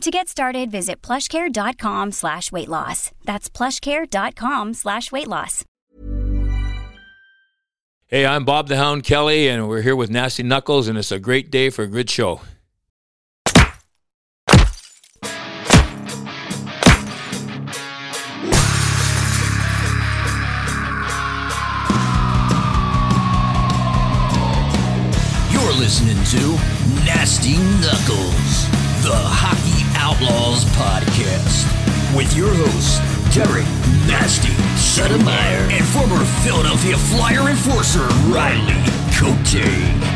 To get started, visit plushcare.com slash weight loss. That's plushcare.com slash weight loss. Hey, I'm Bob the Hound Kelly, and we're here with Nasty Knuckles, and it's a great day for a good show. You're listening to Nasty Knuckles, the Hockey Outlaws podcast, with your hosts, Derek Nasty Settlemyre and former Philadelphia Flyer enforcer Riley Cote,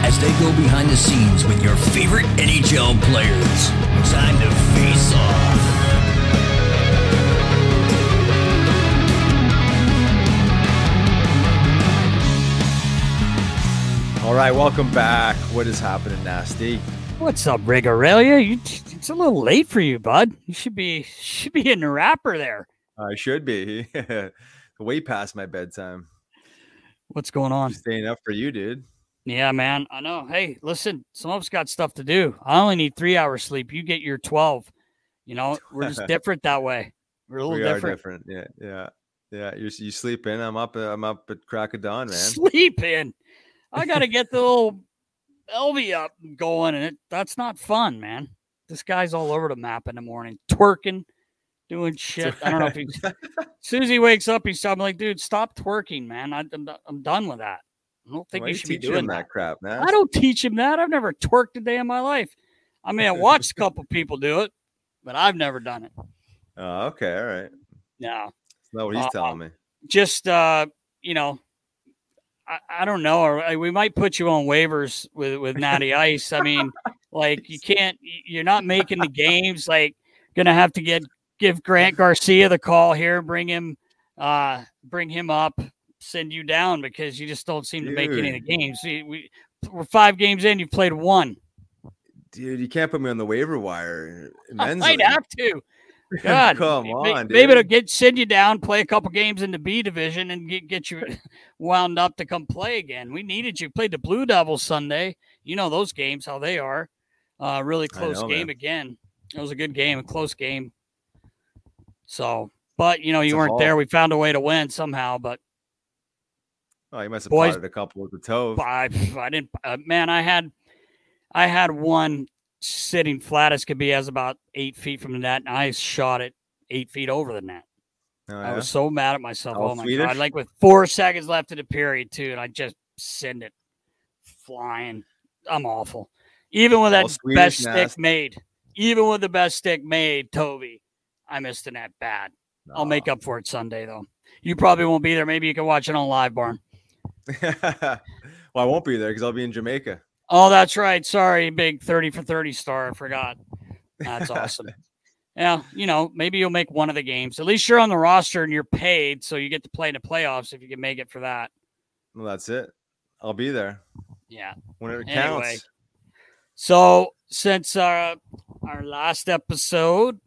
as they go behind the scenes with your favorite NHL players. Time to face off. All right, welcome back. What is happening, Nasty? What's up, Rig Aurelia? You, it's a little late for you, bud. You should be should be in the rapper there. I should be way past my bedtime. What's going on? Staying up for you, dude. Yeah, man. I know. Hey, listen, some of us got stuff to do. I only need three hours sleep. You get your twelve. You know, we're just different that way. We're a little we different. are different. Yeah, yeah, yeah. You you sleep in. I'm up. I'm up at crack of dawn, man. Sleep in. I got to get the little LV up and going, and it that's not fun, man. This guy's all over the map in the morning, twerking, doing shit. I don't know if he's. as soon as he wakes up, he's I'm like, dude, stop twerking, man. I, am I'm done with that. I don't think Why you you should be doing that. that crap, man? I don't teach him that. I've never twerked a day in my life. I mean, I watched a couple people do it, but I've never done it. Oh, okay, all right. No, That's not what he's Uh, telling me. just uh, you know, I, I don't know. Or uh, we might put you on waivers with with Natty Ice. I mean, like you can't. You're not making the games. Like gonna have to get give Grant Garcia the call here. Bring him, uh, bring him up. Send you down because you just don't seem to make any of the games. We we're five games in. You've played one. Dude, you can't put me on the waiver wire. I might league. have to. God, Come on, maybe it'll get send you down, play a couple games in the B division, and get get you wound up to come play again. We needed you. Played the Blue Devils Sunday. You know those games how they are. Uh, really close know, game man. again. It was a good game, a close game. So, but you know you a weren't there. We found a way to win somehow. But Oh, you must have Boys- potted a couple with the toe. I, I didn't. Uh, man, I had, I had one sitting flat as could be, as about eight feet from the net, and I shot it eight feet over the net. Oh, I was so mad at myself. All oh my Swedish? god! Like with four seconds left in the period, too, and I just send it flying. I'm awful. Even with All that Swedish best stick made, even with the best stick made, Toby, I missed the net bad. I'll make up for it Sunday though. You probably won't be there. Maybe you can watch it on LiveBarn. Well, I won't be there because I'll be in Jamaica. Oh, that's right. Sorry, big 30 for 30 star. I forgot. That's awesome. yeah, you know, maybe you'll make one of the games. At least you're on the roster and you're paid, so you get to play in the playoffs if you can make it for that. Well, that's it. I'll be there Yeah. when it Anyway. counts. So since uh, our last episode,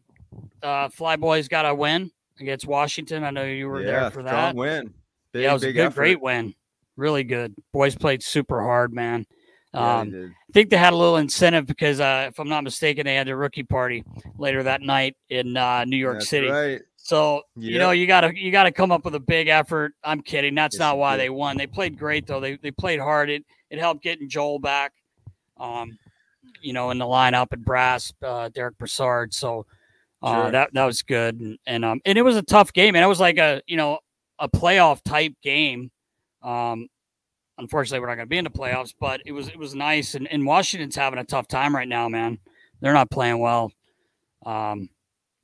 uh, Flyboys got a win against Washington. I know you were there for that. win. Big, yeah, it was a good, effort. great win. Really good. Boys played super hard, man. Yeah, Um, did. I think they had a little incentive because, uh, if I'm not mistaken, they had a rookie party later that night in uh, New York That's City. Right. So you know you gotta you gotta come up with a big effort. I'm kidding. That's Yes, not why they won. They played great though. They they played hard. It it helped getting Joel back. Um, you know, in the lineup and brass, uh, Derek Brassard. So uh, Sure. that that was good. And, and um and it was a tough game. And it was like a you know a playoff type game. Um, unfortunately, we're not going to be in the playoffs, but it was it was nice. And, and Washington's having a tough time right now, man. They're not playing well. Um,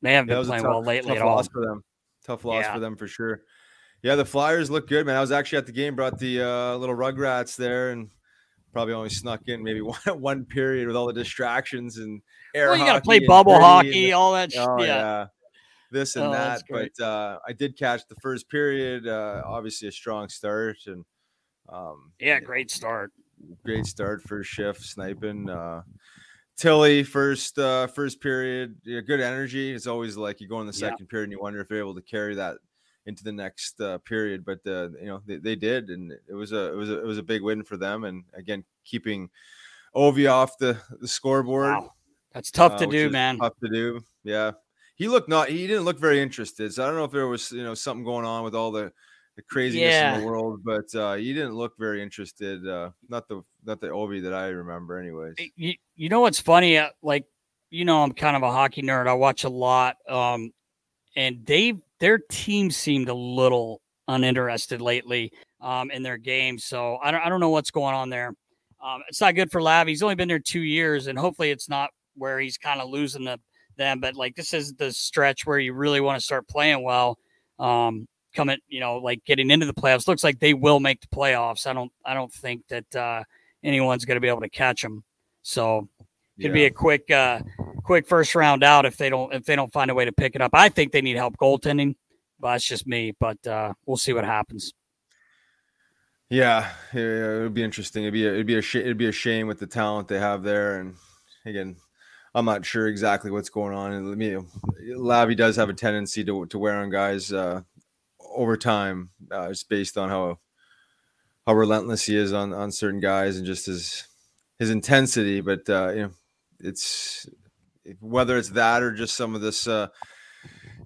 they haven't That been playing tough, well lately tough at all. for them. Tough loss Yeah. for them for sure. Yeah, the Flyers look good, man. I was actually at the game, brought the uh, little Rugrats there, and probably only snuck in maybe one one period with all the distractions and air. Well, you got to play bubble hockey, and- all that. sh- Oh yeah. yeah. this and Oh, that. But uh, I did catch the first period. Uh, obviously, a strong start and um, yeah, great start. great start first shift sniping. Uh, Tilly first uh, first period, yeah, good energy. It's always like you go in the Yeah. second period and you wonder if they're able to carry that into the next uh, period. But uh, you know they, they did, and it was a it was a, it was a big win for them. And again, keeping Ovi off the the scoreboard. Wow, that's tough to uh, which do, man. Tough to do. Yeah. He looked not he didn't look very interested. So I don't know if there was, you know, something going on with all the the craziness in the world, but uh he didn't look very interested. Uh not the not the Ovi that I remember anyways. You, you know what's funny? Uh, Like, you know, I'm kind of a hockey nerd. I watch a lot. Um, and they their team seemed a little uninterested lately um, in their game. So I don't I don't know what's going on there. Um, it's not good for Lav. He's only been there two years, and hopefully it's not where he's kind of losing the them. But like this is the stretch where you really want to start playing well. Um, coming, you know, like getting into the playoffs. Looks like they will make the playoffs. I don't I don't think that uh, anyone's going to be able to catch them. So it could be a quick uh quick first round out if they don't if they don't find a way to pick it up. I think they need help goaltending, but that's just me. But uh we'll see what happens. Yeah, yeah, yeah, it would be interesting. It'd be a, it'd be a sh- it'd be a shame with the talent they have there. And again, I'm not sure exactly what's going on. And you know, Lavi does have a tendency to to wear on guys uh, over time, uh, just based on how how relentless he is on on certain guys and just his his intensity. But uh, you know, it's whether it's that or just some of this. Uh,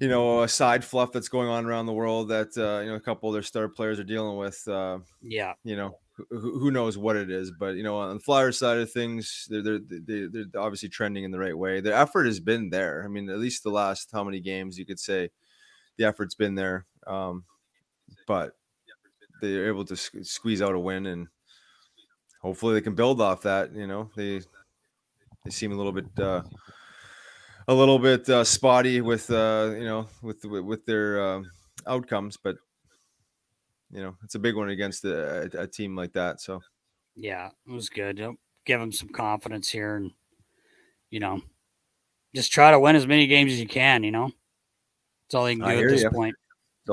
you know, side fluff that's going on around the world that uh, you know a couple of their star players are dealing with. Uh, Yeah. you know who, who knows what it is but you know on the flyer side of things they're, they're they're they're obviously trending in the right way Their effort has been there i mean at least the last how many games you could say the effort's been there um but they're able to squeeze out a win and hopefully they can build off that you know they they seem a little bit uh a little bit uh, spotty with uh you know with with, their um outcomes but you know it's a big one against a, a, team like that so Yeah, it was good. Give them some confidence here and you know, just try to win as many games as you can, you know. That's all they can do at this ya. point.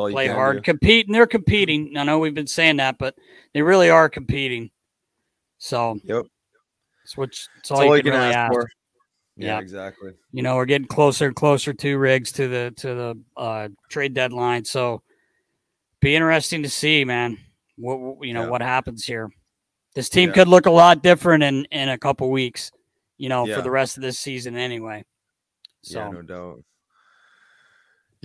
That's Play can hard, do. compete, and they're competing. I know we've been saying that, but they really are competing. So Yep. it's which it's That's all, you can, really ask. for. Yeah, Yeah. exactly. you know we're getting closer and closer to rigs to the to the uh trade deadline so be interesting to see man what what- you know Yeah. what happens here this team Yeah. could look a lot different in in a couple weeks you know for the rest of this season anyway so Yeah, no doubt.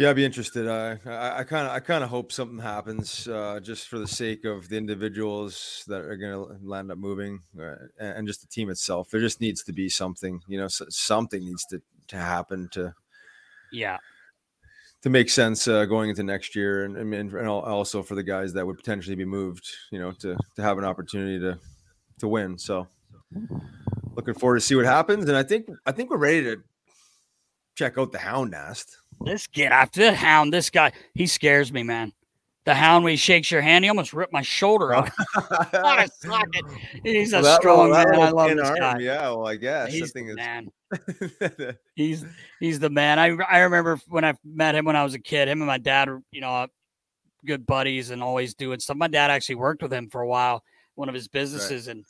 Yeah, I'd be interested. I I kind of I kind of hope something happens, uh, just for the sake of the individuals that are going to land up moving, uh, and, just the team itself. There just needs to be something, you know, something needs to to happen to yeah to make sense uh, going into next year, and and, and also for the guys that would potentially be moved, you know, to to have an opportunity to to win. So, looking forward to see what happens, and I think I think we're ready to check out the Hound Nest. Let's get after the hound this guy he scares me man the hound when he shakes your hand, he almost ripped my shoulder off. what a socket. He's a Well, strong that man. I love this arm, guy. Yeah, well, I guess He's the is. man. He's he's the man. I I remember when I met him when I was a kid. Him and my dad you know good buddies and always doing stuff. My dad actually worked with him for a while, one of his businesses, and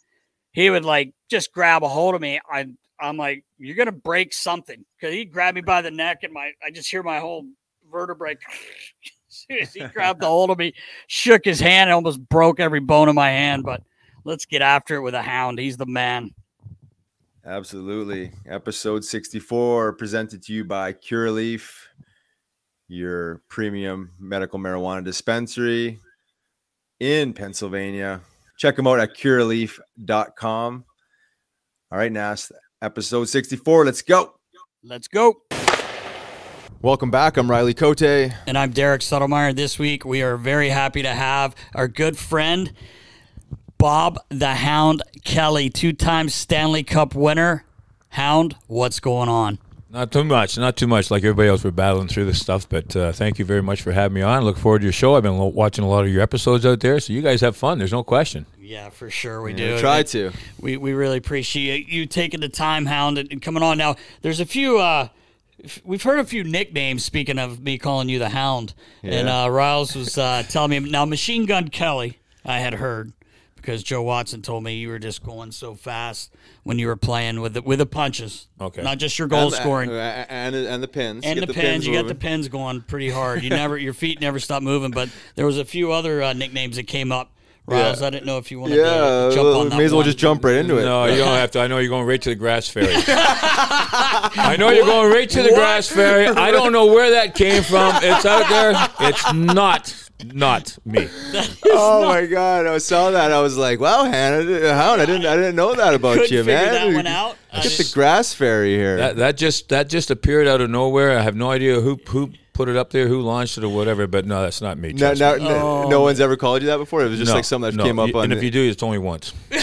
he would like just grab a hold of me. I I'm like, you're gonna break something because he grabbed me by the neck and my I just hear my whole vertebrae. he grabbed the hold of me, shook his hand, and almost broke every bone in my hand. But let's get after it with a hound. He's the man. Absolutely. Episode 64 presented to you by Curaleaf, your premium medical marijuana dispensary in Pennsylvania. Check them out at curaleaf.com. All right, Nas, episode 64. Let's go. Let's go. Welcome back. I'm Riley Cote. And I'm Derek Settlemyre. This week, we are very happy to have our good friend, Bob the Hound Kelly, two time Stanley Cup winner. Hound, what's going on? Not too much, not too much. Like everybody else, we're battling through this stuff. But uh, thank you very much for having me on. Look forward to your show. I've been lo- watching a lot of your episodes out there, so you guys have fun. There's no question. Yeah, for sure we do. We Try to. We, we really appreciate you taking the time, Hound, and, and coming on. Now, there's a few. Uh, we've heard a few nicknames. Speaking of me calling you the Hound, and uh, Riles was uh, telling me now, Machine Gun Kelly. I had heard because Joe Watson told me you were just going so fast when you were playing with the, with the punches. Okay. not just your goal scoring. And, and the pins. And the, pins, you got the pins going pretty hard. You never, your feet never stop moving. But there was a few other uh, nicknames that came up. Riles, I didn't know if you wanted to jump on that may as well one. just jump right into it. No, you don't have to. I know you're going right to the grass fairy. I know you're going right to the grass fairy. I don't know where that came from. It's out there. It's not, not me. oh my god! I saw that. I was like, "Wow, Hannah, Hound, I didn't, I didn't know that about Couldn't you, man." that one out. I Get the just- grass fairy here. That that just that just appeared out of nowhere. I have no idea who who put it up there, who launched it, or whatever. But no, that's not me. no, no, me. no, no one's ever called you that before. It was just No, like something that no. came up You- on. And if you do, it's only once.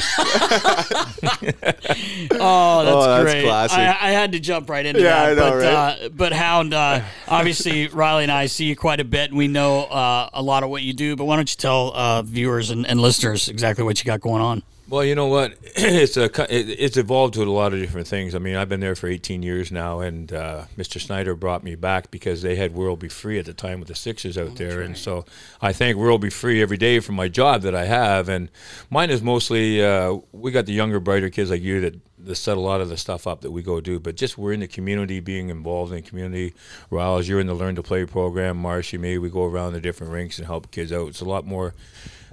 Oh, that's, Oh, that's great. classic. I, I had to jump right into Yeah, that. I know, but, right? uh, but Hound, uh, obviously, Riley and I see you quite a bit, and we know uh, a lot of what you do. But why don't you tell uh, viewers and, and listeners exactly what you got going on? Well, you know what? It's a it's evolved to a lot of different things. I mean, I've been there for 18 years now, and uh, Mr. Snyder brought me back because they had World B. Free at the time with the Sixers out there, and so I thank World B. Free every day for my job that I have, and mine is mostly uh, we got the younger, brighter kids like you that. That set a lot of the stuff up that we go do, but just we're in the community, being involved in the community. Riles, you're in the Learn to Play program. Marshy, me, we go around the different rinks and help kids out. It's a lot more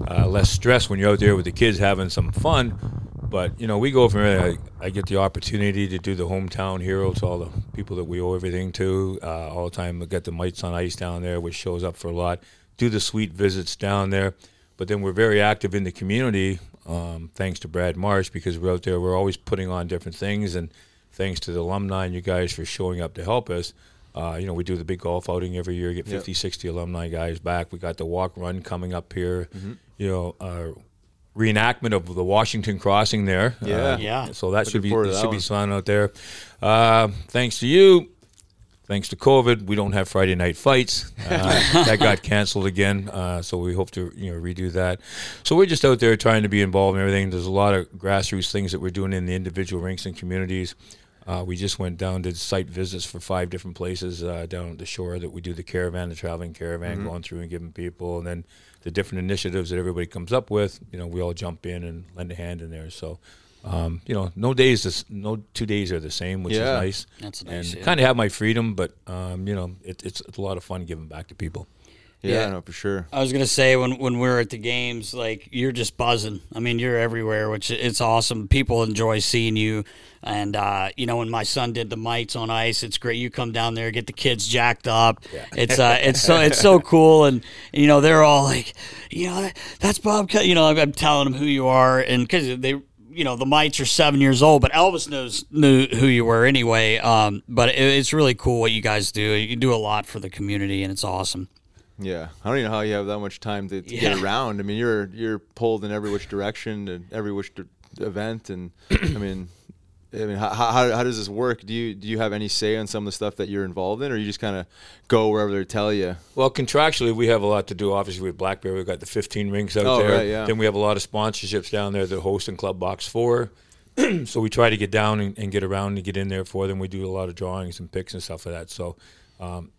uh, less stress when you're out there with the kids having some fun. But you know, we go from. I, I get the opportunity to do the hometown hero to all the people that we owe everything to uh, all the time. We get the mites on ice down there, which shows up for a lot. Do the sweet visits down there, but then we're very active in the community. Um, thanks to Brad Marsh because we're out there. We're always putting on different things, and thanks to the alumni and you guys for showing up to help us. Uh, you know, we do the big golf outing every year, get 50, 60 alumni guys back. We got the walk run coming up here. Mm-hmm. You know, uh, reenactment of the Washington crossing there. Yeah. Uh, Yeah. So that should be that should be fun out there. Uh, thanks to you. Thanks to COVID, we don't have Friday night fights. Uh, that got canceled again, uh, so we hope to you know redo that. So we're just out there trying to be involved in everything. There's a lot of grassroots things that we're doing in the individual rinks and communities. Uh, we just went down did site visits for five different places uh, down at the shore that we do the caravan, the traveling caravan, going through and giving people, and then the different initiatives that everybody comes up with. You know, we all jump in and lend a hand in there. So. Um, you know, no days, is, no two days are the same, which Yeah. is nice. That's nice, And yeah. kind of have my freedom, but um, you know, it, it's, it's a lot of fun giving back to people. yeah, Yeah. no, for sure. I was gonna say when when we're at the games, like you're just buzzing. I mean, you're everywhere, which it's awesome. People enjoy seeing you, and uh, you know when my son did the mites on ice, it's great. You come down there, get the kids jacked up. It's uh, it's so it's so cool, and you know they're all like, you know, that's Bob. You know, I'm, I'm telling them who you are, and because they. You know the mites are seven years old, but Elvis knows knew who you were anyway. Um, but it, it's really cool what you guys do. You do a lot for the community, and it's awesome. Yeah, I don't even know how you have that much time to, to Yeah. get around. I mean, you're you're pulled in every which direction and every which di- event, and I mean, I mean, how, how, how does this work? Do you do you have any say on some of the stuff that you're involved in, or you just kind of go wherever they tell you? Well, contractually, we have a lot to do. Obviously, with Blackberry, we've got the 15 rings out Oh, there. right, yeah. Then we have a lot of sponsorships down there that host in Club Box 4. so we try to get down and, and get around and get in there for them. We do a lot of drawings and picks and stuff like that. So um,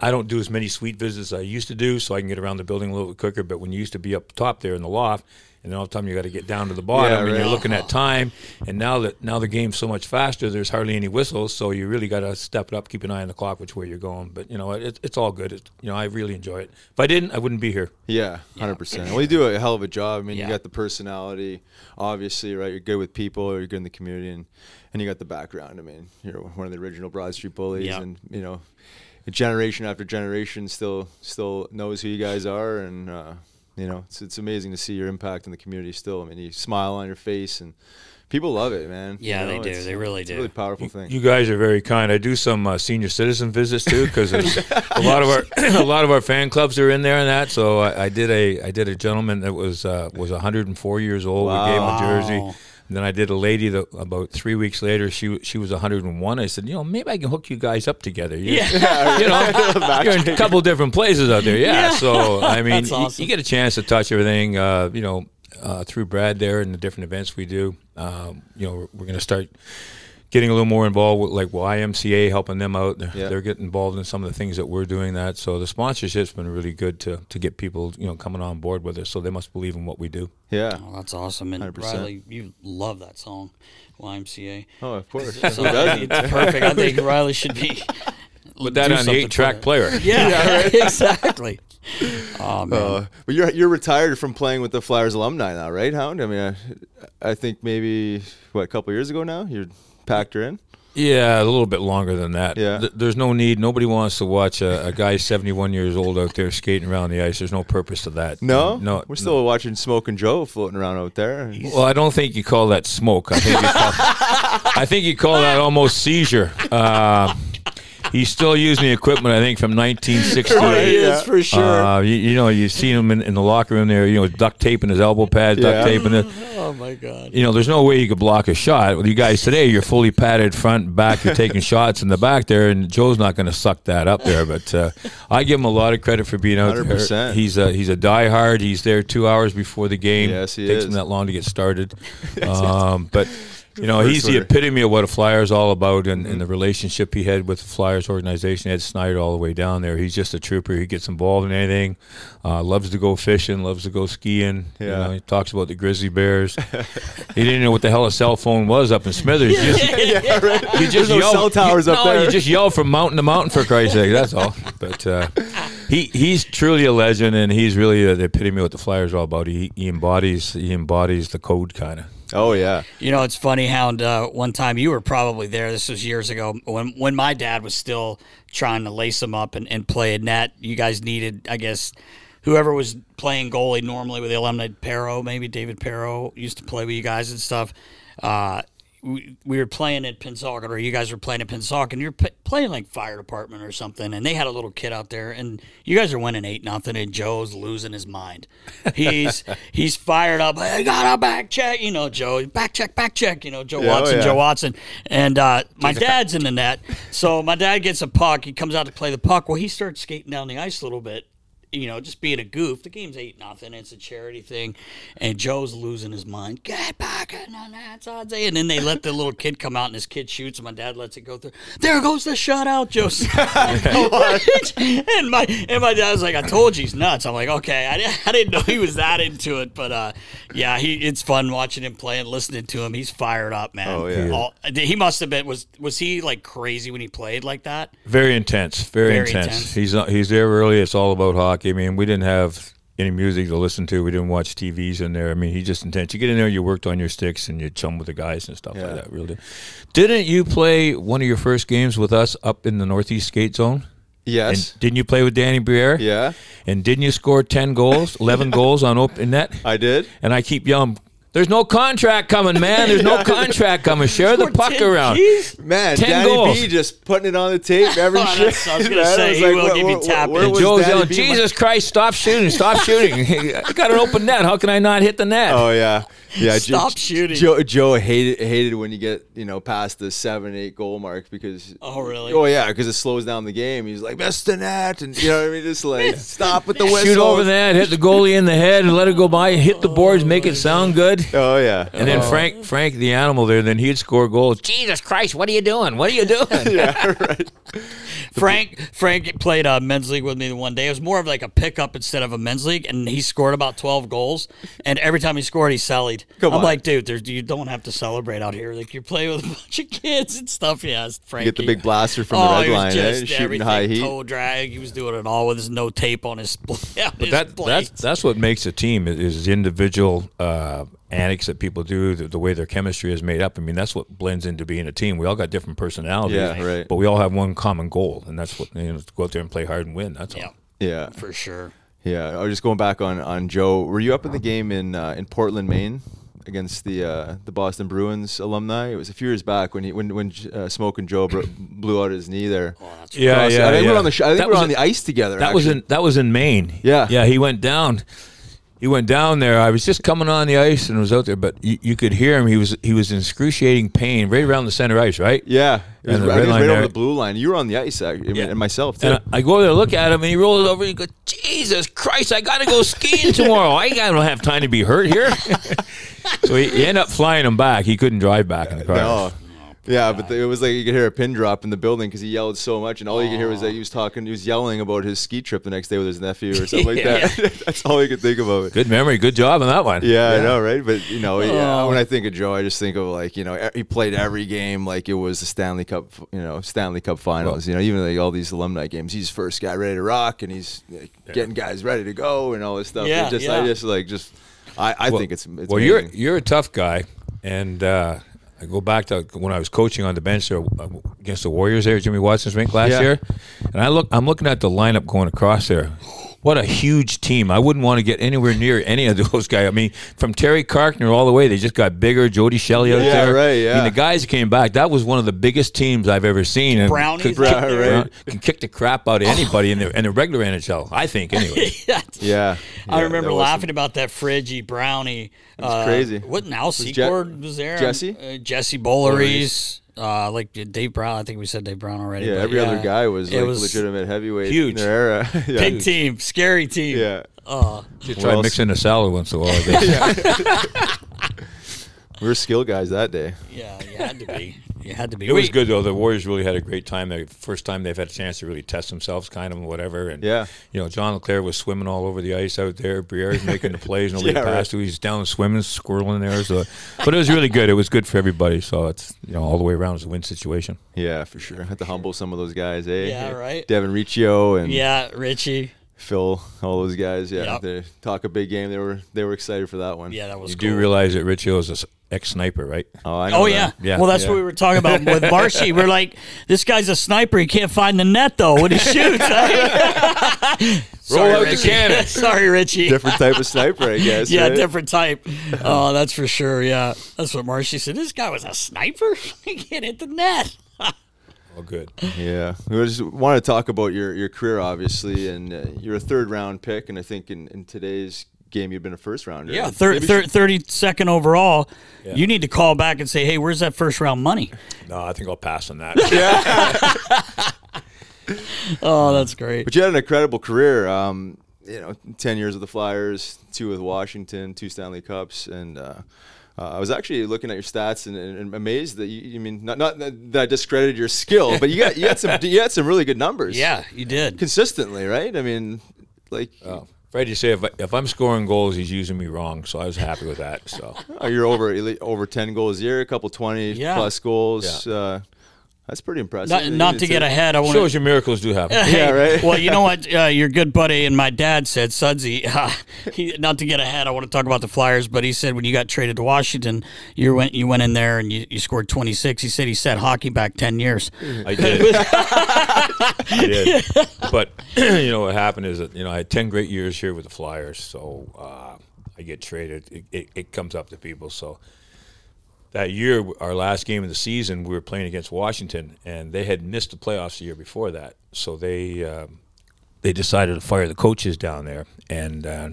I don't do as many suite visits as I used to do, so I can get around the building a little bit quicker. But when you used to be up top there in the loft, and all the time you got to get down to the bottom, Yeah, and right. you're looking at time. And now that now the game's so much faster, there's hardly any whistles, so you really got to step it up, keep an eye on the clock, which way you're going. But you know, it, it's all good. It, you know, I really enjoy it. If I didn't, I wouldn't be here. Yeah, hundred percent. Well, you do a hell of a job. I mean, Yeah. you got the personality, obviously, right? You're good with people, you're good in the community, and and you got the background. I mean, you're one of the original Broad Street Bullies, Yeah. and you know, generation after generation still still knows who you guys are, and uh, you know, it's it's amazing to see your impact in the community. Still, I mean, you smile on your face, and people love it, man. You Yeah, they do. it's- They really do. it's a really powerful thing. You guys are very kind. I do some uh, senior citizen visits too because a lot of our a lot of our fan clubs are in there and that. So I, I did a I did a gentleman that was uh, was 104 years old. We gave him a jersey. And then I did a lady that about three weeks later. She she was 101. I said, you know, maybe I can hook you guys up together. You, Yeah. you know, you're in a couple different places out there. Yeah. Yeah. So I mean, That's you- you, get a chance to touch everything. Uh, you know, uh, through Brad there and the different events we do. Um, you know, we're, we're going to start getting a little more involved with like YMCA, helping them out. They're, Yeah. they're getting involved in some of the things that we're doing. That so the sponsorship's been really good to to get people you know coming on board with us. So they must believe in what we do. yeah. Oh, that's awesome. And 100%. Riley, you love that song, YMCA. Oh, of course. So it's perfect. I think Riley should be. Put that do on the eight track player. that. Yeah, exactly. Oh man. Uh, but you're you're retired from playing with the Flyers alumni now, right, Hound? I mean, I, I think maybe what a couple years ago now you packed her in. Yeah, a little bit longer than that. Yeah. Th- there's no need. Nobody wants to watch a, a guy 71 years old out there skating around the ice. There's no purpose to that. No, no. we're no. still watching Smoke and Joe floating around out there. Well, I don't think you call that smoke. I think you call, I think you call that almost seizure. Uh, he's still using the equipment. I think from 1968. Right, is for sure. Uh, you, you know, you see him in, in the locker room there. You know, duct taping his elbow pads, duct Yeah. taping it. oh my god. You know, there's no way you could block a shot. With you guys today, you're fully padded front and back. You're taking shots in the back there, and Joe's not going to suck that up there. But uh, I give him a lot of credit for being out there. 100%. He's a he's a diehard. He's there two hours before the game. Yes, he Takes is. him that long to get started. um, but you know, First he's the epitome of what a Flyer is all about, and, Mm-hmm. and the relationship he had with the Flyers organization. Ed Snyder all the way down there. He's just a trooper. He gets involved in anything. Uh, loves to go fishing. Loves to go skiing. You Yeah. know, he talks about the grizzly bears. he didn't know what the hell a cell phone was up in Smithers. You just, yeah, right. you just There's no yell, cell towers you, up no, there. you just yell from mountain to mountain for Christ's sake. That's all. But uh, he he's truly a legend, and he's really the epitome of what the Flyers are all about. He, he embodies he embodies the code kind of. Oh yeah, You know, it's funny, Hound. Uh, one time you were probably there. This was years ago when when my dad was still trying to lace him up and, and play a net. You guys needed, I guess, whoever was playing goalie normally with the alumni, Perro, maybe David Perro used to play with you guys and stuff. Uh, we, we were playing at Pennsauken, or you guys were playing at Pennsauken, and you're p- playing like fire department or something, and they had a little kid out there, and you guys are winning eight nothing, and Joe's losing his mind. He's he's fired up. I got a back check, you know, Joe. Back check, back check, you know, Joe Yeah, oh, Watson, yeah. Joe Watson, and uh, my dad's in the net. So my dad gets a puck. He comes out to play the puck. Well, he starts skating down the ice a little bit. You know, just being a goof. The game's eight nothing. It's a charity thing, and Joe's losing his mind. Get back in the net, Sadze. And then they let the little kid come out, and this kid shoots, and my dad lets it go through. There goes the shutout, Joe. and my and my dad's like, I told you he's nuts. I'm like, okay, I, di- I didn't know he was that into it, but uh, yeah, he it's fun watching him play and listening to him. He's fired up, man. Oh, yeah. All- he must have been was was he like crazy when he played like that? Very intense. Very, Very intense. intense. He's he's there early. It's all about hockey. I mean, we didn't have any music to listen to. We didn't watch TVs in there. I mean, he just intense. You get in there, you worked on your sticks, and you chum with the guys and stuff Yeah. like that. Really. Didn't you play one of your first games with us up in the Northeast Skate Zone? yes, And didn't you play with Danny Briere? yeah, And didn't you score ten goals, eleven goals on open net? I did. And I keep yelling, "There's no contract coming, man. There's no contract coming. Share the puck around." Man, 10 Danny goals. B just putting it on the tape every Oh, shit. that's- I was gonna say, was he will where- give you where- tap where in. was Joe's Danny yelling, B? Jesus Christ, stop shooting, stop shooting. I got an open net. How can I not hit the net? Oh yeah, Yeah, Stop shooting. Joe Joe hated hated when you get you know past the seven eight goal mark because Oh, really? oh yeah because it slows down the game. He's like missed the net and you know what I mean just like stop with the whistle. Shoot over that, hit the goalie in the head, and let it go by. Hit the boards, make it sound good. Oh yeah, And then Frank, Frank, the animal there, then he'd score goals. Jesus Christ, what are you doing? What are you doing? yeah, right. Frank Frank played uh, men's league with me the one day. It was more of like a pickup instead of a men's league, and he scored about twelve goals. And every time he scored, he sallied. Come I'm on. like, dude, there's, you don't have to celebrate out here. Like you're playing with a bunch of kids and stuff. Yeah, Frank. You get the big blaster from oh, the red he was line, eh? just shooting everything, high heat. toe drag. He was doing it all with his no tape on his. Yeah, But that, that's that's what makes a team is, is individual uh, antics that people do, the, the way their chemistry is made up. I mean, that's what blends into being a team. We all got different personalities, Yeah, right. But we all have one common goal, and that's what you know, to go out there and play hard and win. That's yeah, all. Yeah, for sure. Yeah. I was just going back on on Joe. Were you up in the game in uh, in Portland, Maine? Against the uh, the Boston Bruins alumni, it was a few years back when he when when uh, Smoke and Joe bro- blew out his knee there. Yeah, yeah. I think yeah. we were on the sh- I think That we were was on in- the ice together. That was in that was in Maine. Yeah. yeah. He went down. He went down there. I was just coming on the ice and was out there, but you, you could hear him. He was he was in excruciating pain right around the center ice, right? Yeah, it was, right, it was right over the blue line. You were on the ice, I Yeah. and myself too. And I, I go over there, look at him, and he rolls over. and he goes, "Jesus Christ, I got to go skiing tomorrow. I don't have time to be hurt here." so he, he ended up flying him back. He couldn't drive back in the car. no. Yeah, but the, it was like you could hear a pin drop in the building because he yelled so much, and all you could hear was that he was talking, he was yelling about his ski trip the next day with his nephew or something like that. That's all you could think about. Good memory, good job on that one. Yeah, I know, right? But you know, yeah, when I think of Joe, I just think of like you know, e- he played every game like it was the Stanley Cup, you know, Stanley Cup Finals. you know, even like all these alumni games, he's first guy ready to rock, and he's like, getting guys ready to go and all this stuff. Yeah, It just, I yeah. just like just, I, I Well- think it's, it's well, you're amazing. you're a tough guy, and uh, I go back to when I was coaching on the bench there uh, against the Warriors there, at Jimmy Watson's rink last Yeah. year, and I look, I'm looking at the lineup going across there. What a huge team! I wouldn't want to get anywhere near any of those guys. I mean, from Terry Carkner all the way, they just got bigger. Jody Shelley out Yeah, there, right, I yeah. mean, the guys that came back. That was one of the biggest teams I've ever seen. And Brownies could, Right, there. right. can kick the crap out of anybody in the in the regular NHL. I think anyway. Yeah. yeah, I remember that was- laughing about that Fridgie Brownie. Uh, crazy. What now? Je- Secord was there. Jesse? uh, Jesse Boulerice. Uh, like Dave Brown. I think we said Dave Brown already. Yeah, but every other guy was it like was legitimate heavyweight huge. in their era. yeah. Big team, scary team. Yeah. Uh, Just What try else? mixing a salad once in a while. I guess. We were skill guys that day. yeah, you had to be. You had to be. It was good though. The Warriors really had a great time. The first time they've had a chance to really test themselves, kind of whatever. And Yeah. you know, John LeClair was swimming all over the ice out there. Briere's making the plays. Nobody Yeah, right. passed to. He's down swimming, squirreling there. So, but it was really good. It was good for everybody. So it's you know all the way around. It's a win situation. Yeah, for sure. Had to humble some of those guys, eh? Yeah, right. Devin Riccio and Yeah, Richie. Phil, all those guys. Yeah, Yep. they talk a big game. They were they were excited for that one. Yeah, that was You cool. do realize that Riccio is an ex sniper, right? Oh, I know Oh that. yeah. Yeah. Well, that's Yeah. what we were talking about with Marshy. We're like, this guy's a sniper. He can't find the net though when he shoots. Sorry, out the Richie. cannon. Sorry, Richie. Different type of sniper, I guess. yeah, right? different type. Oh, that's for sure. Yeah, that's what Marshy said. This guy was a sniper. He can't hit the net. Oh, good. Yeah, we just want to talk about your your career, obviously, and uh, you're a third round pick, and I think in, in today's game you've been a first rounder. Yeah, thir- thir- 32nd overall. You need to call back and say, hey, where's that first round money? No, I think I'll pass on that. Oh, that's great. But you had an incredible career. Um, you know, ten years with the Flyers, two with Washington, two Stanley Cups, and uh, uh, I was actually looking at your stats and, and, and amazed that you. I mean, not not that I discredited your skill, but you got you got some you had some really good numbers. Yeah, you did. consistently, right? I mean, like Oh, Afraid to say if, I, if I'm scoring goals, he's using me wrong. So I was happy with that. So oh, you're over over ten goals a year, a couple twenty Yeah. plus goals. Uh, that's pretty impressive. Not, not to get ahead, I want shows you as your miracles do happen. Yeah, right. well, you know what? Uh, your good buddy and my dad said, Sudsy, uh, he, not to get ahead, I want to talk about the Flyers, but he said when you got traded to Washington, you went you went in there and you, you scored 26. He said he set hockey back 10 years. I did. I did. But you know what happened is that you know I had ten great years here with the Flyers, so uh, I get traded. It, it, it comes up to people. So that year, our last game of the season, we were playing against Washington, and they had missed the playoffs the year before that. So they um, they decided to fire the coaches down there, and uh,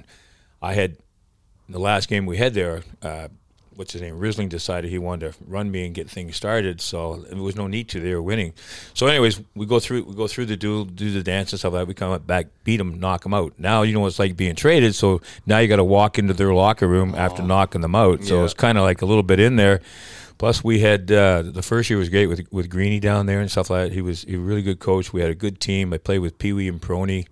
I had the last game we had there. Uh, what's his name, Risling decided he wanted to run me and get things started. So there was no need to. They were winning. So, anyways, we go through we go through the duel, do the dance and stuff like that. We come up back, beat them, knock them out. Now you know what it's like being traded. So now you got to walk into their locker room after knocking them out. So Yeah. it's kind of like a little bit in there. Plus, we had uh, the first year was great with with Greeny down there and stuff like that. He was, he was a really good coach. We had a good team. I played with Pee Wee and Prony.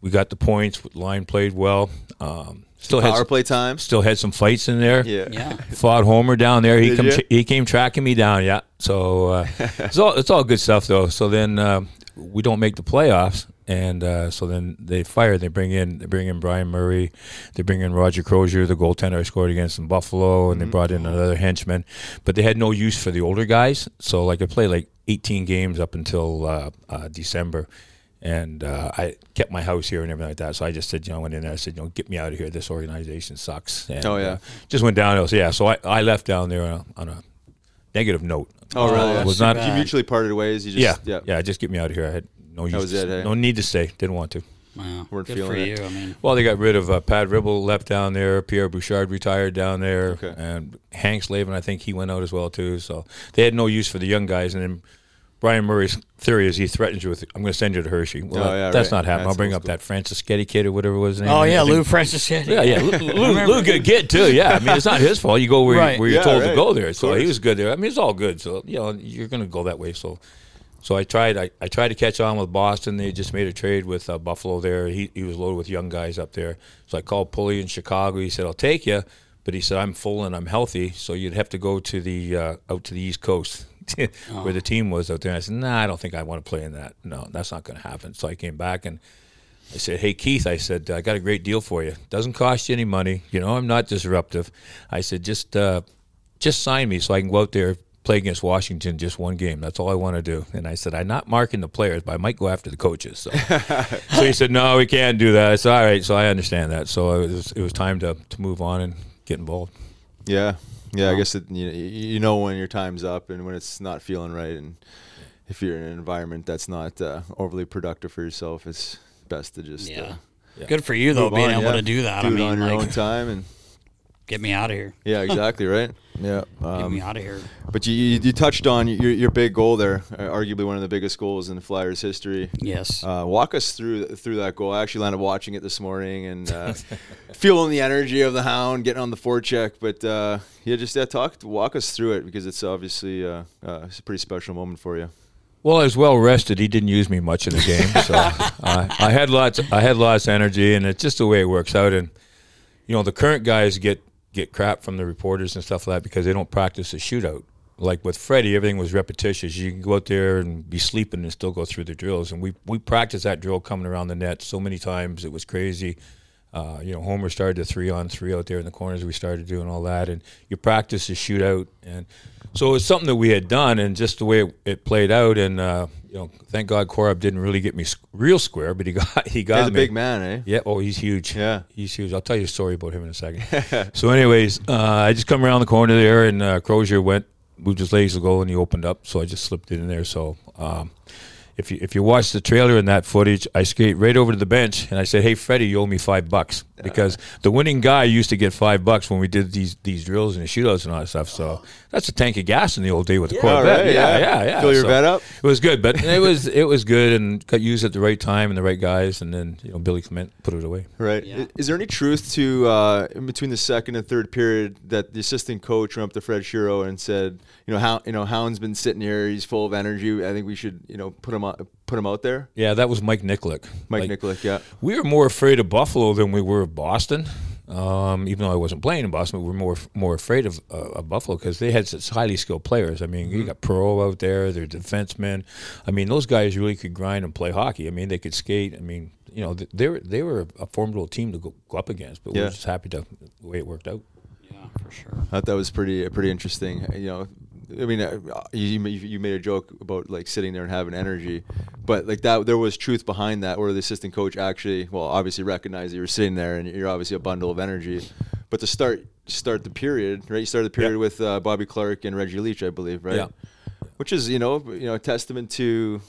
We got the points. Line played well. Um, still had Power some- play times. still had some fights in there. Yeah. Yeah. Fought Homer down there. He Did come tra- he came tracking me down. Yeah. So uh, it's all it's all good stuff though. So then uh, we don't make the playoffs, and uh, so then they fire. They bring in they bring in Brian Murray. They bring in Roger Crozier, the goaltender I scored against in Buffalo, and they brought in another henchman. But they had no use for the older guys. So like I played like 18 games up until uh, uh, December. And uh, I kept my house here and everything like that. So I just said, you know, I went in there. I said, you know, get me out of here. This organization sucks. And, Oh, yeah. uh, just went downhill. So yeah, so I, I left down there on a, on a negative note. Oh, really? Yeah. was too not. bad. You mutually parted ways. You just yeah, yeah, yeah, Just get me out of here. I had no use. was to- it, hey? No need to stay. Didn't want to. Wow. Weren't Good feeling for it. you. I mean, Well, they got rid of uh, Pat Ribble, left down there. Pierre Bouchard retired down there, Okay. and Hank Slavin, I think he went out as well too. So they had no use for the young guys. And then Brian Murray's theory is he threatens you with, "I'm going to send you to Hershey." Well, Oh, yeah, that's right. not happening. I'll bring up that Franceschetti kid or whatever was his name. oh yeah, Lou Francis. Yeah, Yeah, yeah, Lou, Lou, Lou good kid too. Yeah, I mean it's not his fault. You go where, Right. you, where you're Yeah, told to go there. So he was good there. I mean it's all good. So you know you're going to go that way. So so I tried. I, I tried to catch on with Boston. They just made a trade with uh, Buffalo there. He he was loaded with young guys up there. So I called Pulley in Chicago. He said I'll take you, but he said I'm full and I'm healthy. So you'd have to go to the uh, out to the East Coast. Where the team was out there, and I said, "Nah, I don't think I want to play in that. No, that's not going to happen." So I came back and I said, "Hey Keith," I said, "I got a great deal for you. Doesn't cost you any money. You know, I'm not disruptive." I said, "Just, uh, just sign me so I can go out there." Play against Washington just one game. That's all I want to do. And I said, I'm not marking the players, but I might go after the coaches. So, so he said, No, we can't do that. I said, All right. So I understand that. So it was, it was time to, to move on and get involved. Yeah, yeah. I guess it, you, you know when your time's up and when it's not feeling right, and if you're in an environment that's not uh, overly productive for yourself, it's best to just Yeah. uh, Good for you though, move being on, able yeah. to do that. Do I it mean, on your like, own time, and get me out of here. yeah, exactly right. Yeah, Get um, me out of here. but you, you you touched on your your big goal there, uh, arguably one of the biggest goals in the Flyers history. Yes. Uh, walk us through through that goal. I actually landed watching it this morning and uh, feeling the energy of the hound, getting on the forecheck. But uh, yeah, just yeah, talk walk us through it because it's obviously uh, uh, it's a pretty special moment for you. Well, I was well rested. He didn't use me much in the game, so uh, I had lots. I had lots of energy, and it's just the way it works out. And you know, the current guys get get crap from the reporters and stuff like that because they don't practice a shootout. Like with Freddie, everything was repetitious. You can go out there and be sleeping and still go through the drills. And we we practiced that drill coming around the net so many times it was crazy. Uh, you know, Homer started the three on three out there in the corners. We started doing all that, and you practice the shootout, and so it's something that we had done, and just the way it, it played out, and uh, you know, thank God Korab didn't really get me real square, but he got he got He's a me. big man, eh? Yeah. Oh, he's huge. Yeah. he's huge. I'll tell you a story about him in a second. so, anyways, uh, I just come around the corner there, and uh, Crozier went moved his legs to go, and he opened up, so I just slipped it in there. So. Um, if you, if you watch the trailer in that footage, I skate right over to the bench and I said, "Hey, Freddie, you owe me five bucks because the winning guy used to get five bucks when we did these these drills and the shootouts and all that stuff." So that's a tank of gas in the old day with the Corvette. right, yeah, yeah. yeah, yeah. Fill your So vet up? It was good, but it was it was good and got used at the right time and the right guys, and then you know Billy Clement put it away. Right. Yeah. Is there any truth to uh, in between the second and third period that the assistant coach went up to Fred Shero and said, you know, how you know Hound's been sitting here, he's full of energy. I think we should, you know, put him out, put him out there. Yeah, that was Mike Nykoluk. Mike Like, Nykoluk, yeah. we were more afraid of Buffalo than we were of Boston. Um, even though I wasn't playing in Boston, we were more more afraid of, uh, of Buffalo because they had such highly skilled players. I mean, Mm-hmm. you got Perreault out there, their defensemen. I mean, those guys really could grind and play hockey. I mean, they could skate. I mean, you know, they were they were a formidable team to go, go up against. But we Yeah. were just happy to the way it worked out. yeah, for sure. I thought that was pretty pretty interesting. You know, I mean, uh, you you made a joke about like sitting there and having energy, but like that there was truth behind that, where the assistant coach actually, well, obviously recognized that you were sitting there and you're obviously a bundle of energy, but to start start the period, right? You started the period Yep. with uh, Bobby Clarke and Reggie Leach, I believe, right? Yeah. Which is you know you know a testament to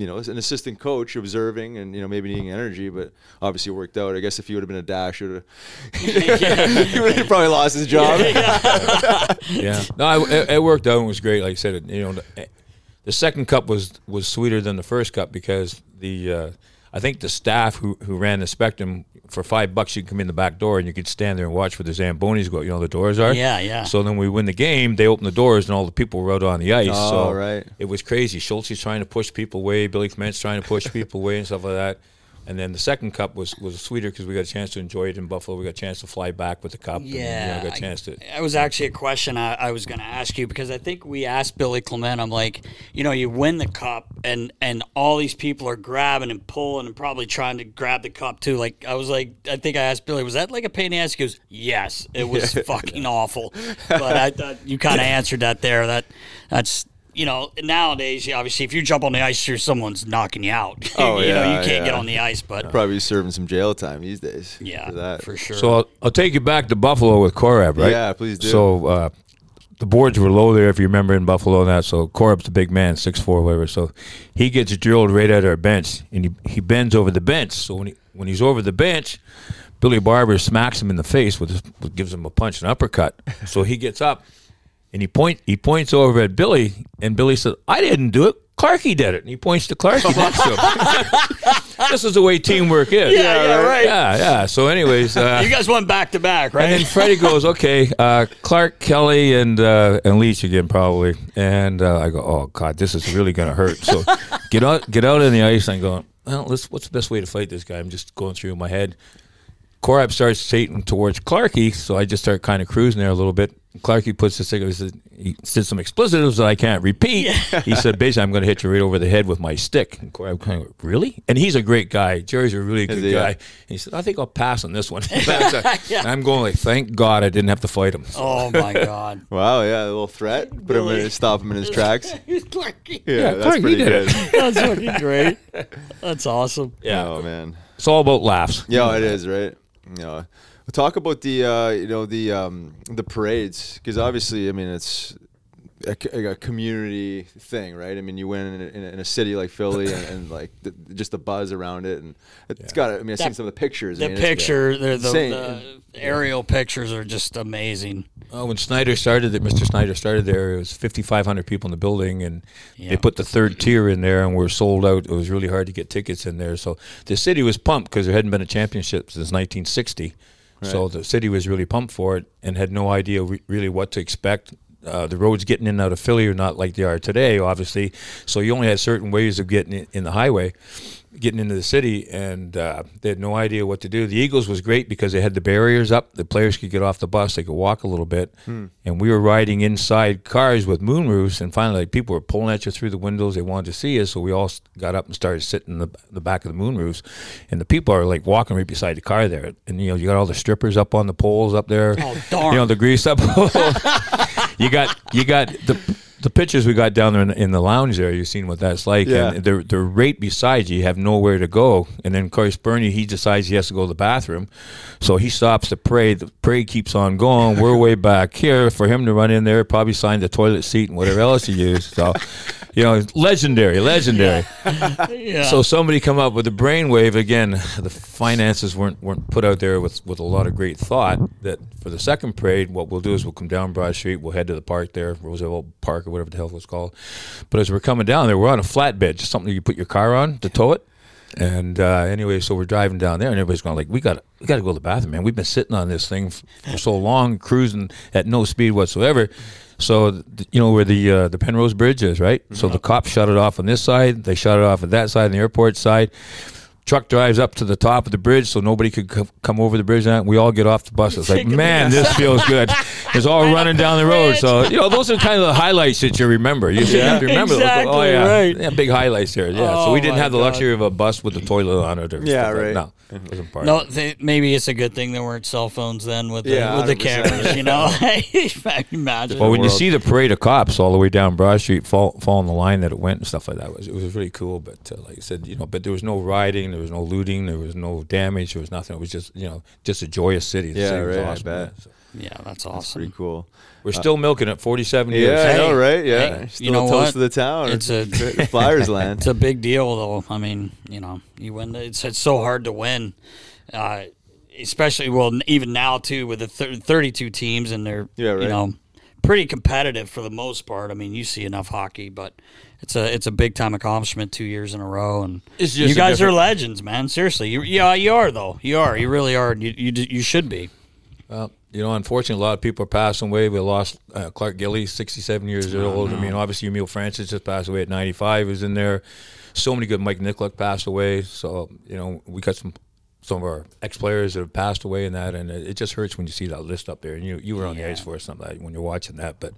you know, as an assistant coach observing and you know maybe needing energy, but obviously it worked out. I guess if he would have been a dash, he would have probably lost his job. yeah, no, I, it, it worked out and was great. Like I said, you know, the, the second cup was was sweeter than the first cup because the uh, I think the staff who who ran the Spectrum for five bucks you could come in the back door and you could stand there and watch where the zambonis go. You know the doors are. Yeah, yeah. So then we win the game. They open the doors and all the people were out on the ice. Oh, so right. it was crazy. Schultz is trying to push people away. Billy Clement's trying to push people away and stuff like that. And then the second cup was, was sweeter because we got a chance to enjoy it in Buffalo. We got a chance to fly back with the cup. Yeah, and, you know, got a chance to. That was actually a question I, I was going to ask you because I think we asked Billy Clement. I'm like, you know, you win the cup and and all these people are grabbing and pulling and probably trying to grab the cup too. Like I was like, I think I asked Billy, was that like a pain in the ass? He goes, yes, it was fucking awful. But I thought you kind of answered that there. That that's. You know, nowadays, obviously, if you jump on the ice, you're someone's knocking you out. Oh, you know, you can't get on the ice, but Probably serving some jail time these days. yeah, for that. for sure. So I'll, I'll take you back to Buffalo with Korab, right? Yeah, please do. So uh, the boards were low there, if you remember in Buffalo and that. So Korab's a big man, six four, whatever. So he gets drilled right at our bench, and he, he bends over the bench. So when he when he's over the bench, Billy Barber smacks him in the face with, his, with gives him a punch, an uppercut. So he gets up and he point he points over at Billy, and Billy said, "I didn't do it. Clarky did it." And he points to Clarky this is the way teamwork is. Yeah, yeah, right. Yeah, yeah. So, anyways, uh, you guys went back to back, right? and then Freddie goes, "Okay, uh, Clarke, Kelly, and uh, and Leach again, probably." And uh, I go, "Oh God, this is really going to hurt." So get out, get out on the ice. I'm going, "Well, let's. What's the best way to fight this guy?" I'm just going through my head. Korab starts skating towards Clarky, so I just start kind of cruising there a little bit. Clarky puts the cigarette. He said, he said some expletives that I can't repeat. He said, basically, I'm going to hit you right over the head with my stick. And Korab kind of, really? And he's a great guy. Jerry's a really good he? guy. And he said, I think I'll pass on this one. And I'm going like, thank God I didn't have to fight him. Oh my god. Wow, yeah, a little threat. Put him in, stop him in his tracks. Clarky. Yeah, Yeah, that's Clarke, pretty did good. it. That's fucking great. That's awesome. yeah, Oh man. it's all about laughs. Yeah, it is right. Know, talk about the uh, you know the um, the parades because obviously, I mean, it's a, c- a community thing, right? I mean, you win in a, in a, in a city like Philly and, and like the, just the buzz around it, and it's got. I mean, I've seen some of the pictures. I The mean, picture, the, the, the aerial pictures are just amazing. Oh, when Snider started it, Mr. Snider started there, it was 5,500 people in the building, and Yeah. they put the third tier in there, and we're sold out. It was really hard to get tickets in there. So the city was pumped because there hadn't been a championship since 1960. So the city was really pumped for it and had no idea re- really what to expect. Uh, the roads getting in and out of Philly are not like they are today, obviously. So you only had certain ways of getting in, in the highway, getting into the city, and uh, they had no idea what to do. The Eagles was great because they had the barriers up. The players could get off the bus, they could walk a little bit, and we were riding inside cars with moon roofs. And finally, like, people were pulling at you through the windows. They wanted to see us, so we all got up and started sitting in the, the back of the moon roofs. And the people are like walking right beside the car there, and you know you got all the strippers up on the poles up there. Oh, darn. You know the grease up. you got you got the the pictures we got down there in the, in the lounge there. You've seen what that's like. Yeah. And they're they're right beside you. You have nowhere to go. And then of course Bernie he decides he has to go to the bathroom, so he stops to pray. The pray keeps on going. We're way back here for him to run in there, probably sign the toilet seat and whatever else he used. So. You know, legendary, legendary. Yeah. So somebody come up with a brainwave again. The finances weren't weren't put out there with, with a lot of great thought. That for the second parade, what we'll do is we'll come down Broad Street. We'll head to the park there, Roosevelt Park or whatever the hell it was called. But as we're coming down there, we're on a flatbed, just something you put your car on to tow it. And uh, anyway, so we're driving down there, and everybody's going like, "We got to, we got to go to the bathroom, man. We've been sitting on this thing for so long, cruising at no speed whatsoever." So th- you know where the uh, the Penrose Bridge is, right? So the cops shut it off on this side, they shut it off at that side, on the airport side. Truck drives up to the top of the bridge so nobody could co- come over the bridge. And we all get off the bus. It's like, man, this feels good. It's all running down the road. So you know, those are kind of the highlights that you remember. You just have to remember. those. Oh yeah, right. yeah, big highlights there. Yeah. so Oh, we didn't have the God. luxury of a bus with a toilet on it. Or Yeah, right. No, it wasn't part. no, of it. they, maybe it's a good thing there weren't cell phones then with the, Yeah, with the 100%. cameras. You know, imagine. Well, when you see the parade of cops all the way down Broad Street, fall, following the line that it went and stuff like that, it was it was really cool. But uh, like I said, you know, but there was no riding there was no looting, there was no damage, there was nothing. It was just you know just a joyous city. The Yeah, city was right, I awesome, bet. So- Yeah, that's That's awesome. pretty cool. We're still milking it 47 years. Yeah, I know, Hey, right? Yeah, hey, Still you know a toast what? to the town. It's a- Flyers land. It's a big deal, though. I mean, you know, you win. It's it's so hard to win, uh, especially well even now too with the thir- 32 teams and they're Yeah, right. you know pretty competitive for the most part. I mean, you see enough hockey, but it's a it's a big time accomplishment two years in a row, and It's just you a guys are legends, man. Seriously, you yeah you are though. You are. You really are. You you, you should be. Well, you know, unfortunately, a lot of people are passing away. We lost uh, Clark Gillies, 67 years old. I mean, obviously, Emile Francis just passed away at 95. He was in there. So many good. Mike Nykoluk passed away. So, you know, we got some some of our ex players that have passed away and that, and it, it just hurts when you see that list up there. And you you were on the ice for something like when you're watching that, but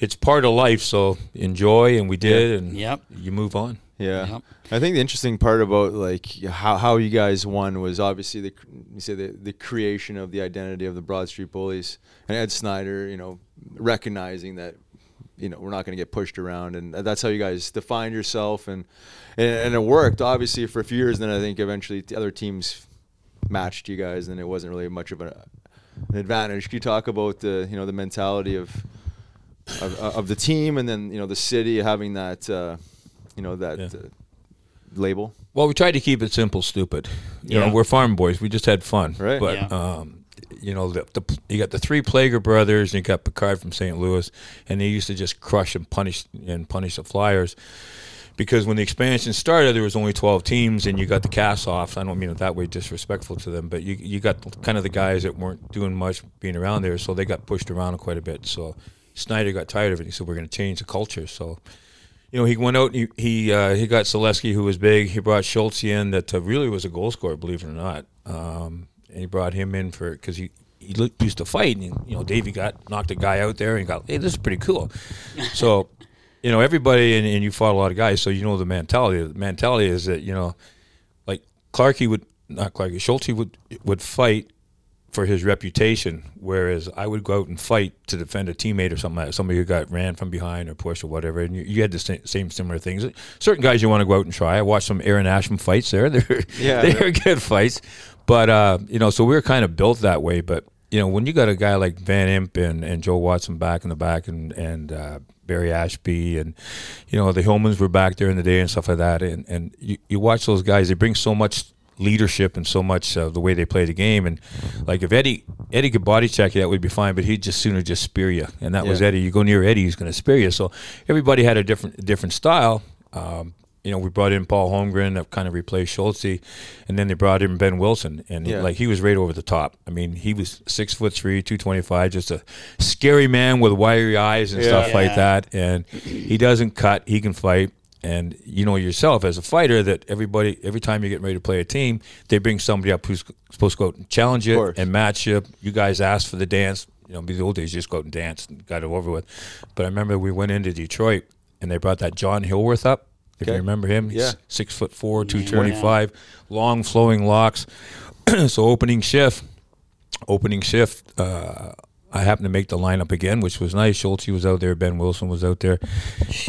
it's part of life. So enjoy, and we did, and Yep. you move on. Yeah, Yep. I think the interesting part about like how, how you guys won was obviously the you say the, the creation of the identity of the Broad Street Bullies and Ed Snider, you know, recognizing that you know we're not going to get pushed around, and that's how you guys defined yourself, and, and and it worked obviously for a few years. And then I think eventually the other teams matched you guys, and it wasn't really much of a, an advantage. Can you talk about the you know the mentality of of, of the team, and then you know the city having that uh, you know that Yeah. uh, label? Well, we tried to keep it simple, stupid. You Yeah. know, we're farm boys. We just had fun. Right. But Yeah. um, you know, the, the you got the three Plager brothers, and you got Picard from St. Louis, and they used to just crush and punish and punish the Flyers. Because when the expansion started, there was only twelve teams, and you got the cast-offs. I don't mean it that way, disrespectful to them, but you you got kind of the guys that weren't doing much being around there, so they got pushed around quite a bit. So Snider got tired of it. He said, "We're going to change the culture." So you know, he went out. He he uh, he got Saleski, who was big. He brought Schultz in, that uh, really was a goal scorer, believe it or not. Um, and he brought him in for because he he used to fight, and you know, Davey got knocked a guy out there, and got hey, this is pretty cool. so, you know, everybody, and, and you fought a lot of guys, so you know the mentality. The mentality is that you know, like Clarky would not Clarky Schultz would would fight for his reputation, whereas I would go out and fight to defend a teammate or something like that, somebody who got ran from behind or pushed or whatever. And you, you had the same, same similar things. Certain guys you want to go out and try. I watched some Aaron Asham fights there. They're, Yeah, they yeah. were good fights. But, uh, you know, so we were kind of built that way. But, you know, when you got a guy like Van Impe and, and Joe Watson back in the back and, and uh, Barry Ashbee and, you know, the Hillmans were back there in the day and stuff like that. And, and you, you watch those guys, they bring so much leadership and so much of the way they play the game. And like if Eddie Eddie could body check you, that would be fine. But he'd just sooner just spear you, and that was Eddie. You go near Eddie, he's going to spear you. So everybody had a different different style. Um, you know, we brought in Paul Holmgren that kind of replaced Schultze, and then they brought in Behn Wilson, and Yeah. like he was right over the top. I mean, he was six foot three, two twenty five, just a scary man with wiry eyes and Yeah. stuff like that. And he doesn't cut; he can fight. And you know yourself as a fighter that everybody, every time you get ready to play a team, they bring somebody up who's supposed to go out and challenge you and match you. You guys asked for the dance. You know, the old days, you just go out and dance and got it over with. But I remember we went into Detroit and they brought that John Hilworth up. If you remember him, he's Yeah. six foot four, two twenty five, long flowing locks. so opening shift, opening shift. Uh, I happened to make the lineup again, which was nice. Schultz was out there, Behn Wilson was out there,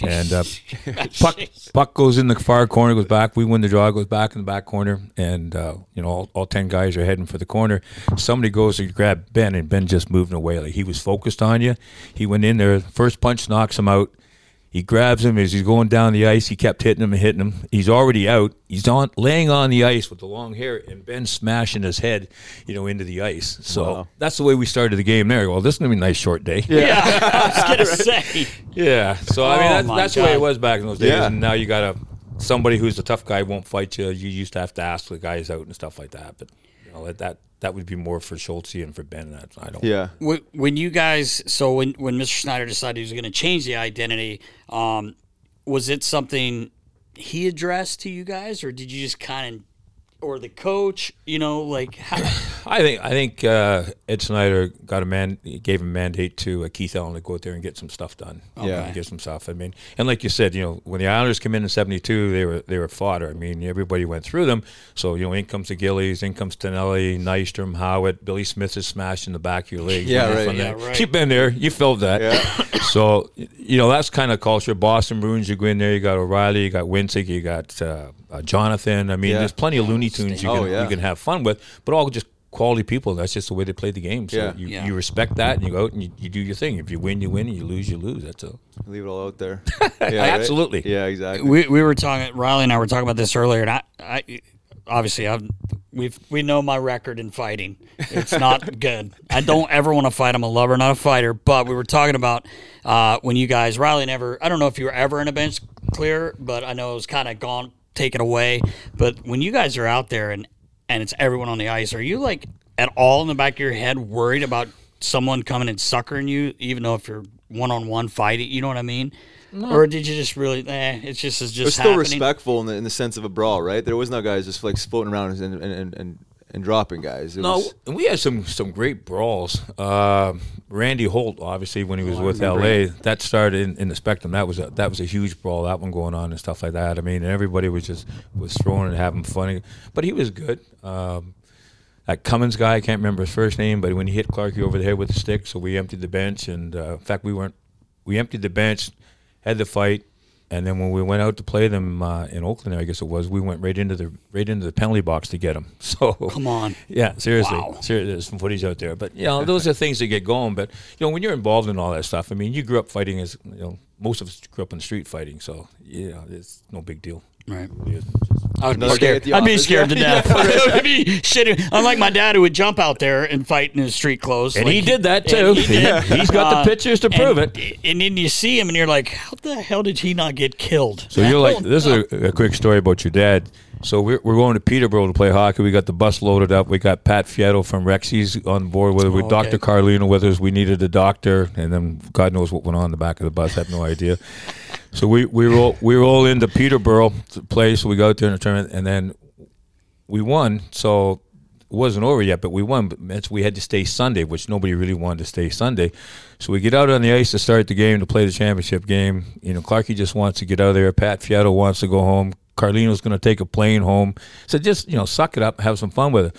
and uh, puck puck goes in the far corner, goes back. We win the draw, goes back in the back corner, and uh, you know all, all ten guys are heading for the corner. Somebody goes to grab Ben, and Ben just moving away like he was focused on you. He went in there, first punch knocks him out. He grabs him as he's going down the ice. He kept hitting him and hitting him. He's already out. He's on laying on the ice with the long hair, and Ben smashing his head, you know, into the ice. So Wow. that's the way we started the game there. Well, this is gonna be a nice short day. Yeah, I was gonna say. Yeah. So I mean, Oh, that's, my that's the way it was back in those days. Yeah. And now you got a somebody who's a tough guy won't fight you. You used to have to ask the guys out and stuff like that. But you know let that that, that would be more for Schultze and for Ben. That I don't. Yeah. When when you guys, so when when Mr. Snider decided he was going to change the identity, um, was it something he addressed to you guys, or did you just kind of, or the coach, you know, like how, I think I think uh, Ed Snider got a man gave a mandate to uh, Keith Allen to go out there and get some stuff done. Yeah. and get some stuff. I mean, and like you said, you know, when the Islanders came in in '72, they were they were fodder. I mean, everybody went through them. So you know, in comes the Gillies, in comes Tonelli, Nystrom, Howatt, Billy Smith is smashed in the back of your legs. Yeah, right. yeah right. You've been there. You felt that. Yeah. so you know that's kind of culture. Boston Bruins, you go in there. You got O'Reilly, you got Wensink, you got uh, uh, Jonathan. I mean, Yeah. there's plenty of Looney Tunes you Oh, can yeah. you can have fun with, but all just quality people. That's just the way they play the game. So Yeah. you, Yeah. you respect that, and you go out and you, you do your thing. If you win, you win. And you lose, you lose. That's all. Leave it all out there. Yeah, right? Absolutely. Yeah, exactly. we we were talking. Riley and I were talking about this earlier, and I, I obviously I've we've we know my record in fighting. It's not good. I don't ever want to fight. I'm a lover, not a fighter. But we were talking about uh, when you guys Riley never. I don't know if you were ever in a bench clear, but I know it was kind of gone taken away. But when you guys are out there and and it's everyone on the ice, are you like at all in the back of your head worried about someone coming and suckering you, even though if you're one on one fighting, you know what I mean? Or did you just really? Eh, it's just it's It was just still happening. respectful in the in the sense of a brawl, right? There was no guys just like floating around and and, and, and, and dropping guys. It No, was, and we had some some great brawls. Uh, Randy Holt, obviously, when he was Oh, with remember LA, that started in, in the Spectrum. That was a that was a huge brawl. That one going on and stuff like that. I mean, and everybody was just was throwing and having fun. But he was good. Um, that Cummins guy, I can't remember his first name, but when he hit Clarkey over the head with the stick, so we emptied the bench. And uh, in fact, we weren't. We emptied the bench, had the fight, and then when we went out to play them uh, in Oakland, I guess it was, we went right into the right into the penalty box to get them. So Come on. yeah, seriously. Wow. Seriously, there's some footage out there. But, you know, those are things that get going. But, you know, when you're involved in all that stuff, I mean, you grew up fighting as, you know, most of us grew up in the street fighting. So, yeah, it's no big deal. Right. I would be scared. I'd be scared to death. I would be shitting. Unlike my dad, who would jump out there and fight in his street clothes. And Like, he did that, too. he. He's got Uh, the pictures to prove and, it. And then you see him, and you're like, "How the hell did he not get killed?" So you're like, this is a, a quick story about your dad. So we're, we're going to Peterborough to play hockey. We got the bus loaded up. We got Pat Fietto from Rexy's on board with, with Oh, okay. Dr. Carlino with us. We needed a doctor, and then God knows what went on in the back of the bus. I have no idea. So we we roll we roll into Peterborough to play. So we go out there in the tournament, and then we won. So it wasn't over yet, but we won. But we had to stay Sunday, which nobody really wanted to stay Sunday. So we get out on the ice to start the game to play the championship game. You know, Clarkey just wants to get out of there. Pat Fiatto wants to go home. Carlino's going to take a plane home. So just you know, suck it up, have some fun with it.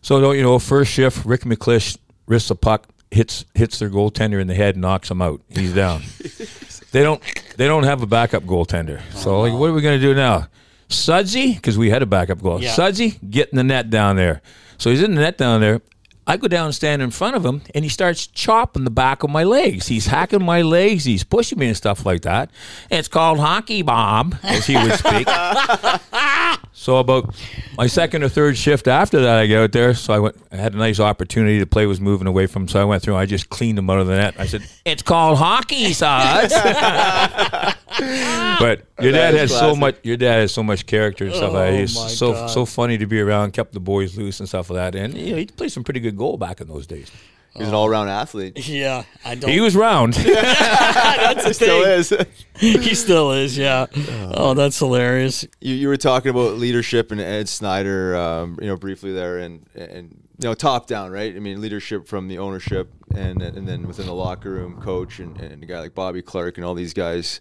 So you know, first shift, Rick MacLeish risks a puck, hits hits their goaltender in the head, knocks him out. He's down. they don't they don't have a backup goaltender. So like, what are we going to do now? Sudsy, because we had a backup goal. Yeah. Sudsy, get in the net down there. So he's in the net down there. I go down and stand in front of him, and he starts chopping the back of my legs. He's hacking my legs. He's pushing me and stuff like that. And it's called hockey, Bob, as he would speak. so about my second or third shift after that, I get out there. So I went. I had a nice opportunity. The play was moving away from. him, So I went through. I just cleaned him out of the net. I said, "It's called hockey, Suds." but your That dad has so much. Your dad has so much character and stuff. like that. Oh, He's so God. so funny to be around. Kept the boys loose and stuff like that. And you know, he played some pretty good goal back in those days. He was an all around athlete. Yeah, I don't. He was round. that's the Still thing. is. he still is. Yeah. Oh, that's hilarious. you, you were talking about leadership and Ed Snider, um, you know, briefly there, and and you know, top down, right? I mean, leadership from the ownership, and and then within the locker room, coach, and, and a guy like Bobby Clarke, and all these guys.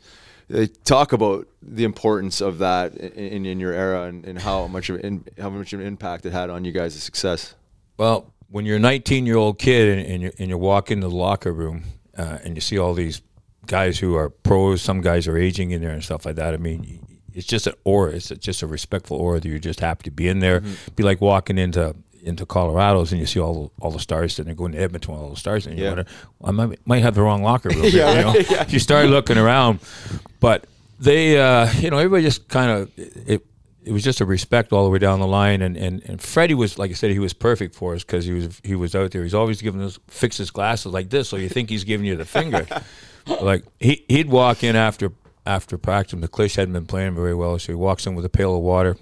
They talk about the importance of that in, in your era, and, and how much of in, how much of an impact it had on you guys' success. Well, when you're a 19 year old kid and, and, you, and you walk into the locker room uh, and you see all these guys who are pros, some guys are aging in there and stuff like that. I mean, it's just an aura. It's just a respectful aura that you're just happy to be in there. Be like walking into into Colorado's and you see all all the stars and they're going to Edmonton, all the stars, and you Yeah. wonder, I might, might have the wrong locker room. Yeah, you know? yeah. You start looking around, but they, uh, you know, everybody just kind of it. Was just a respect all the way down the line, and, and, and Freddie was like I said, he was perfect for us because he was he was out there. He's always giving us fix his glasses like this, so you think he's giving you the finger. like he he'd walk in after after practice. And MacLeish hadn't been playing very well, so he walks in with a pail of water,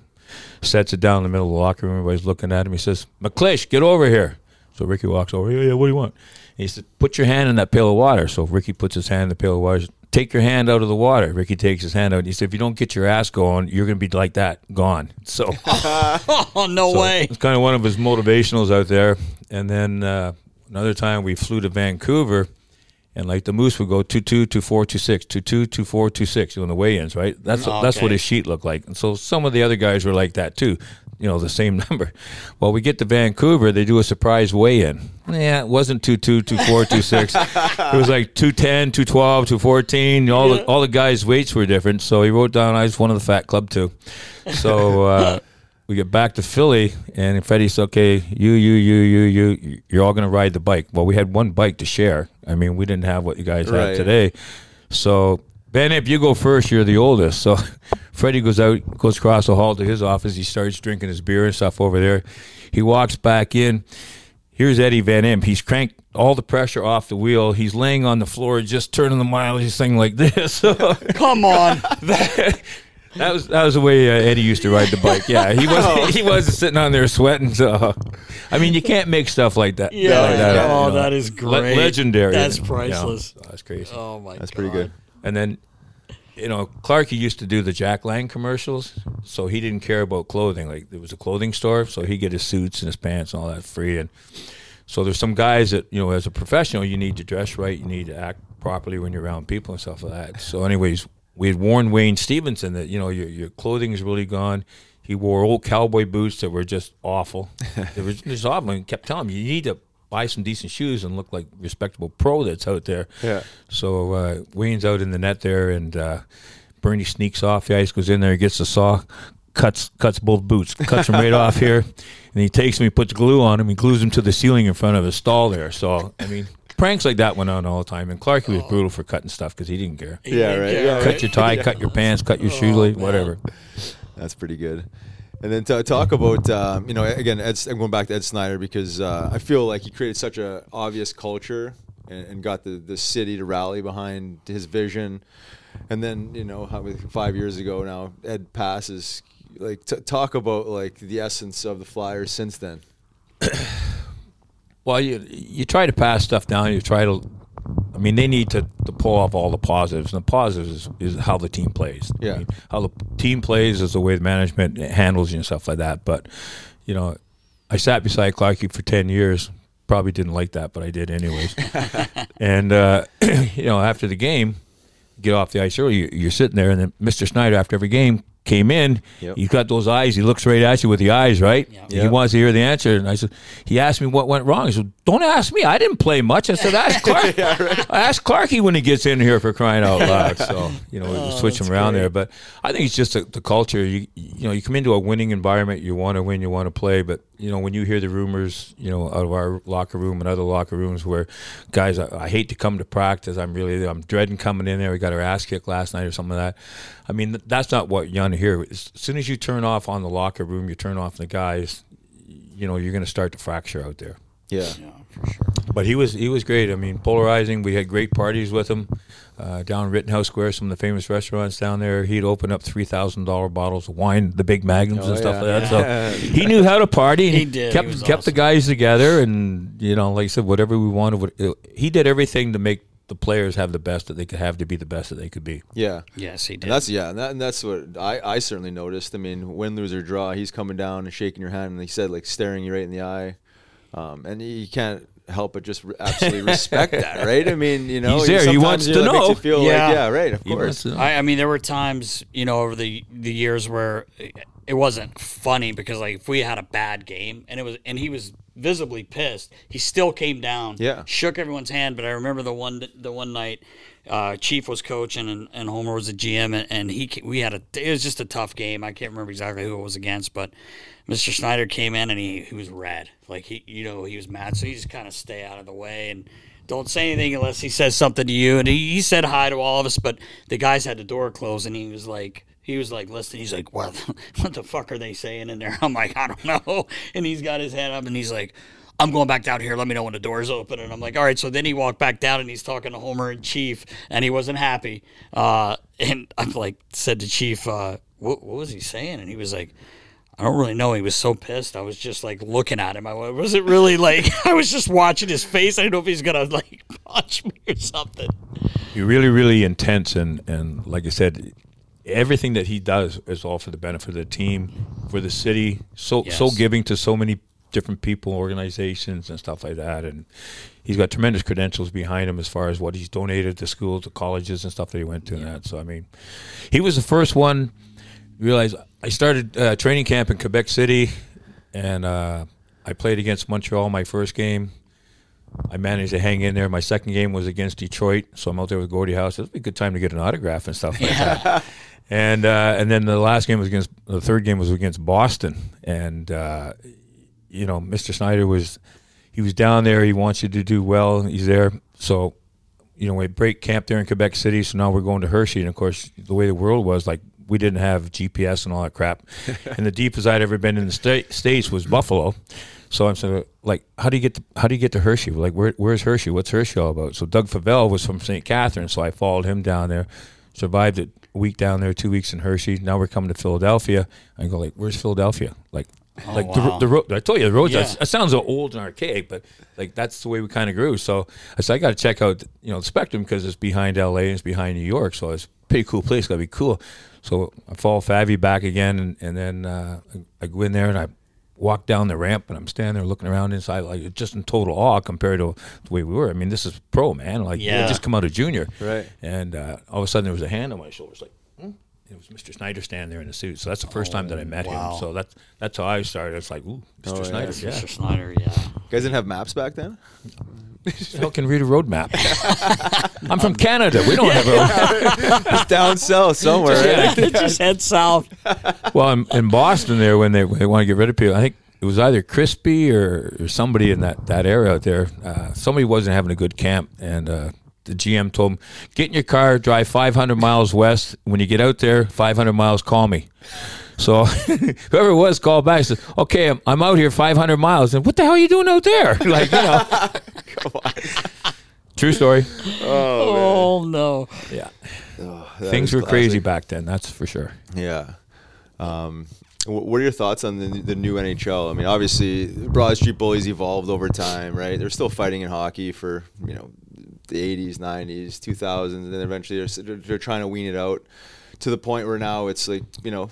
sets it down in the middle of the locker room. Everybody's looking at him. He says, "MacLeish, get over here." So Ricky walks over. Yeah, yeah. What do you want? And he said, "Put your hand in that pail of water." So Ricky puts his hand in the pail of water. Take your hand out of the water. Ricky takes his hand out. And he said, "If you don't get your ass going, you're going to be like that, gone." So Oh no so way. It's kind of one of his motivationals out there. And then uh, another time we flew to Vancouver, and like the Moose would go two two two four two six two two two four two six on the weigh-ins, right? That's that's what his sheet looked like. And so some of the other guys were like that too. You know, the same number. Well, we get to Vancouver, they do a surprise weigh-in. Yeah, it wasn't two two two four two six. It was like 210, 212, 214. All the all the guys' weights were different. So he wrote down I was one of the fat club too. So uh, we get back to Philly, and Freddie's okay. You, you, you, you, you. You're all gonna ride the bike. Well, we had one bike to share. I mean, we didn't have what you guys Right. have today. So Ben, if you go first, you're the oldest. So Freddie goes out, goes across the hall to his office. He starts drinking his beer and stuff over there. He walks back in. Here's Eddie Van Impe. He's cranked all the pressure off the wheel. He's laying on the floor, just turning the mileage thing like this. Come on. that, that was that was the way uh, Eddie used to ride the bike. Yeah, he was he wasn't sitting on there sweating. So, I mean, you can't make stuff like that. Yeah. like that, oh, you know. that is Le- great. legendary. That's you know. priceless. Yeah, that's crazy. Oh my. That's pretty good. And then, you know, Clarky used to do the Jack Lang commercials, so he didn't care about clothing. Like there was a clothing store, so he get his suits and his pants and all that free. And so there's some guys that you know, as a professional, you need to dress right, you need to act properly when you're around people and stuff like that. So, anyways, we had warned Wayne Stephenson that you know your your clothing is really gone. He wore old cowboy boots that were just awful. they were just awful. And kept telling him you need to buy some decent shoes and look like respectable pro that's out there. Yeah. So uh, Wayne's out in the net there, and uh, Bernie sneaks off the ice, goes in there, gets the saw, cuts cuts both boots, cuts them right off here, and he takes them, he puts glue on them, he glues them to the ceiling in front of his stall there. So I mean, pranks like that went on all the time, and Clarky was brutal for cutting stuff because he didn't care. Yeah, right. Yeah, Cut your tie, cut your pants, cut your shoelace, whatever. That's pretty good. And then talk about, um, you know, again, Ed, I'm going back to Ed Snider because uh, I feel like he created such an obvious culture and, and got the, the city to rally behind his vision. And then, you know, how five years ago now, Ed passes. Like, t- talk about like the essence of the Flyers since then. Well, you you try to pass stuff down. You try to, I mean, they need to, to pull off all the positives, and the positives is, is how the team plays. I Yeah. mean, how the team plays is the way the management handles you and stuff like that. But, you know, I sat beside Clarky for ten years. Probably didn't like that, but I did anyways. and uh, you know, after the game, get off the ice early. you- You're sitting there, and then Mr. Snider, after every game, came in. Yep. He's got those eyes. He looks right at you with the eyes, right? Yeah. He Yep. wants to hear the answer. And I said, he asked me what went wrong. I said, don't ask me. I didn't play much. I said, ask Clarke. I asked Clarky when he gets in here for crying out loud. So you know, we oh, switch him around there. But I think it's just the, the culture. You you know, you come into a winning environment. You want to win. You want to play. But you know, when you hear the rumors, you know, out of our locker room and other locker rooms where guys, I, I hate to come to practice. I'm really, I'm dreading coming in there. We got our ass kicked last night or something like that. I mean, that's not what you want to hear. As soon as you turn off on the locker room, you turn off the guys. You know, you're going to start to fracture out there. Yeah. But he was he was great. I mean, polarizing. We had great parties with him uh, down Rittenhouse Square, some of the famous restaurants down there. He'd open up three thousand dollar bottles of wine, the big magnums Oh, and stuff yeah. like that. So he knew how to party. and He did. He Kept was kept the guys together, and you know, like I said, whatever we wanted, what- he did everything to make the players have the best that they could have to be the best that they could be. Yeah. Yes, he did. And that's yeah, and, that, and that's what I, I certainly noticed. I mean, win, lose or draw, he's coming down and shaking your hand, and he said like staring you right in the eye, um, and you can't help but just absolutely respect that, right? I mean, you know, He's there. He wants you to know, makes you feel Yeah. like yeah, right, of He course. I, I mean, there were times, you know, over the the years where it wasn't funny because like if we had a bad game and it was and he was visibly pissed, he still came down, Yeah. shook everyone's hand. But I remember the one the one night, uh, Chief was coaching and, and Homer was the GM, and, and he we had a it was just a tough game. I can't remember exactly who it was against, but Mr. Snider came in and he, he was red, like he you know he was mad, so he just kind of stay out of the way and don't say anything unless he says something to you. And he, he said hi to all of us, but the guys had the door closed, and he was like, he was like listening. He's like, what, what the fuck are they saying in there? I'm like, I don't know. And he's got his head up, and he's like. I'm going back down here. Let me know when the door's open. And I'm like, all right. So then he walked back down and he's talking to Homer and Chief, and he wasn't happy. Uh, and I'm like, said to Chief, uh, what, what was he saying? And he was like, I don't really know. He was so pissed. I was just like looking at him. I wasn't really like I was just watching his face. I didn't know if he's gonna like punch me or something. You're really, really intense, and and like I said, everything that he does is all for the benefit of the team, for the city. So so giving to so many different people, organizations, and stuff like that. And he's got tremendous credentials behind him as far as what he's donated to schools, to colleges, and stuff that he went to. And that. So I mean, he was the first one. Realize I started uh, training camp in Quebec City, and uh, I played against Montreal my first game. I managed to hang in there. My second game was against Detroit, so I'm out there with Gordie House. It was a good time to get an autograph and stuff like that. and uh, and then the last game was against the third game was against Boston, and uh, you know, Mr. Snider was he was down there. He wants you to do well. He's there, so you know, we break camp there in Quebec City. So now we're going to Hershey, and of course, the way the world was like. We didn't have GPS and all that crap, and the deepest I'd ever been in the sta- states was Buffalo. So I'm saying, like, how do you get to how do you get to Hershey? Like, where, where's Hershey? What's Hershey all about? So Doug Favell was from St. Catherine, so I followed him down there. Survived it a week down there, two weeks in Hershey. Now we're coming to Philadelphia. I go like, where's Philadelphia? Like, like wow. the, the road. I told you the roads. Yeah. That sounds so old and archaic, but like that's the way we kind of grew. So I said I got to check out you know the Spectrum because it's behind L.A. and it's behind New York. So it's a pretty cool place. Got to be cool. So I follow Favy back again, and, and then uh, I, I go in there and I walk down the ramp, and I'm standing there looking around inside, like just in total awe compared to the way we were. I mean, this is pro, man. Like Yeah. just come out of junior, Right. And uh, all of a sudden there was a hand on my shoulder. It's like. It was Mr. Snider standing there in the suit, so that's the first time that I met wow. him. So that's that's how I started. It's like, ooh, Mr. Oh. Snider, yeah. Mr. Snider, yeah. You guys didn't have maps back then? Hell can read a road map. I'm from Canada. We don't have a It's down south somewhere. right? just head south. well in, in Boston there when they, they want to get rid of people. I think it was either Crispy or, or somebody in that, that area out there. Uh, somebody wasn't having a good camp, and uh, the GM told him, "Get in your car, drive 500 miles west. When you get out there, 500 miles, call me." So whoever it was called back and said, "Okay, I'm, I'm out here 500 miles." And what the hell are you doing out there? Like you know. True story. Oh, no. Yeah. That Things is were crazy back then. That's for sure. Yeah. Um, what are your thoughts on the, the new NHL? I mean, obviously, Broad Street Bullies evolved over time, right? They're still fighting in hockey for you know the '80s, '90s, 2000s, and then eventually they're, they're, trying to wean it out to the point where now it's like you know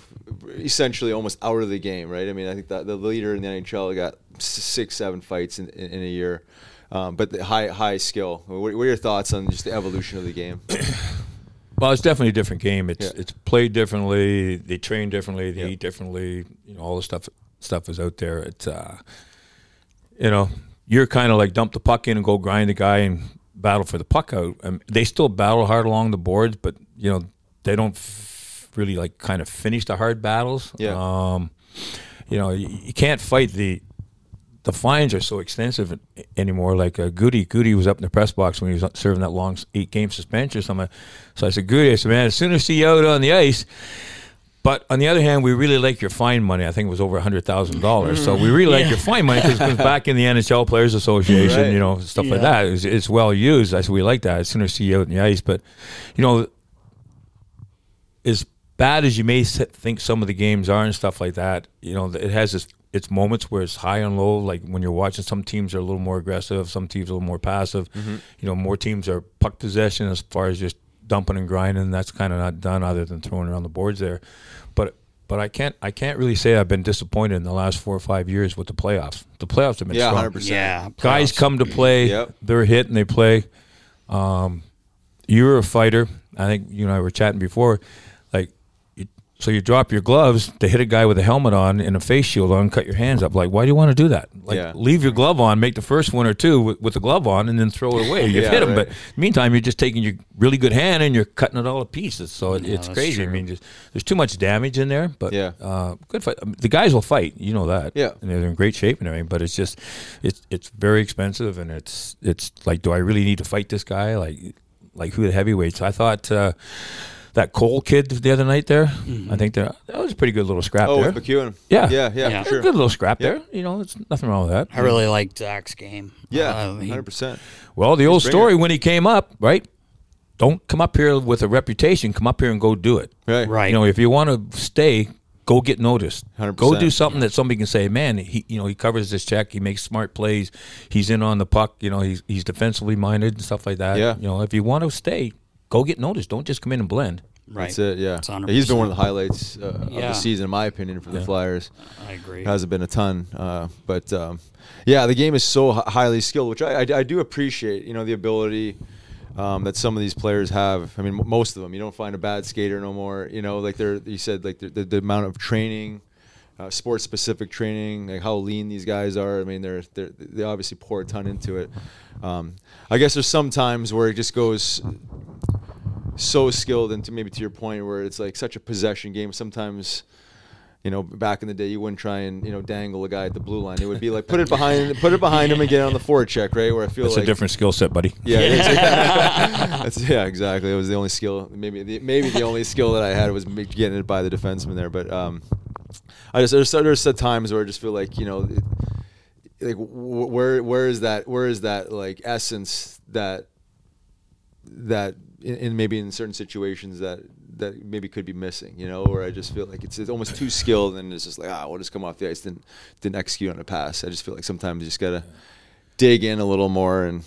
essentially almost out of the game, right? I mean, I think that the leader in the NHL got six, seven fights in, in, in a year. Um, but the high high skill. What, what are your thoughts on just the evolution of the game? Well, it's definitely a different game. It's Yeah. it's played differently. They train differently. They Yeah. eat differently. You know, all the stuff stuff is out there. It's uh, you know, you're kind of like dump the puck in and go grind the guy and battle for the puck out. Um, they still battle hard along the boards, but you know, they don't f- really like kind of finish the hard battles. Yeah. Um, you know, you, you can't fight the the fines are so extensive anymore. Like uh, Goody, Goody was up in the press box when he was serving that long eight game suspension. So, I'm, so I said, Goody, I said, man, as soon as I see you out on the ice. But on the other hand, we really like your fine money. I think it was over hundred thousand dollars. So we really like your fine money because it back in the NHL Players Association, Right. you know, stuff like Yeah. that. It's, it's well used. I said we like that. As soon as I see you out on the ice, but you know, as bad as you may think some of the games are and stuff like that, you know, it has its, its moments where it's high and low. Like when you're watching, some teams are a little more aggressive, some teams are a little more passive. Mm-hmm. You know, more teams are puck possession as far as just dumping and grinding. That's kind of not done other than throwing around the boards there. But but I can't I can't really say I've been disappointed in the last four or five years with the playoffs. The playoffs have been Yeah, strong. hundred percent. Yeah. Guys playoffs. come to play. Yep. They're hit and they play. Um, you're a fighter. I think you and I were chatting before. Like, you, so you drop your gloves to hit a guy with a helmet on and a face shield on, cut your hands up. Like, why do you want to do that? Like, Yeah. leave your glove on, make the first one or two with, with the glove on, and then throw it away. You've Yeah, hit him, right. but meantime, you're just taking your really good hand and you're cutting it all to pieces. So it, Yeah, it's that's crazy. I mean, just, there's too much damage in there. But Yeah. uh, good fight. I mean, the guys will fight. You know that. Yeah. and they're in great shape and everything. But it's just, it's it's very expensive, and it's it's like, do I really need to fight this guy? Like, like who the heavyweights? I thought uh, that Cole kid the other night there. I think that that was a pretty good little scrap Oh, there. with MacEwen. Yeah. yeah, yeah, Yeah. for sure. Good little scrap Yeah. there. You know, it's nothing wrong with that. I really liked Zach's game. Yeah, Uh, hundred percent. Well, the old story it. when he came up, right? Don't come up here with a reputation. Come up here and go do it. Right, Right. You know, if you want to stay, go get noticed. 100%. Go do something that somebody can say, man, he you know he covers this check. He makes smart plays. He's in on the puck. You know, he's he's defensively minded and stuff like that. Yeah. You know, if you want to stay, go get noticed. Don't just come in and blend. Right. That's it. Yeah, It's he's been one of the highlights uh, of the season, in my opinion, for the Flyers. I agree. It hasn't been a ton, uh, but um, yeah, the game is so hi- highly skilled, which I, I, I do appreciate. You know, the ability um, that some of these players have. I mean, m- most of them. You don't find a bad skater no more. You know, like they're you said like the, the, the amount of training. Uh, sports specific training, like how lean these guys are. I mean, they're, they're they obviously pour a ton into it. Um, I guess there's some times where it just goes so skilled into maybe to your point where it's like such a possession game. Sometimes, you know, back in the day, you wouldn't try and you know dangle a guy at the blue line. It would be like put it behind, put it behind him and get on the forward check, right? Where I feel That's like a different skill set, buddy. Yeah, it is. That's, yeah, exactly. It was the only skill, maybe the, maybe the only skill that I had was getting it by the defenseman there. But um, I just there's there's times where I just feel like you know, it, like where where is that where is that like essence that that in, in maybe in certain situations that that maybe could be missing, you know, where I just feel like it's, it's almost too skilled and it's just like ah, we'll just come off the ice didn't didn't execute on a pass. I just feel like sometimes you just gotta dig in a little more and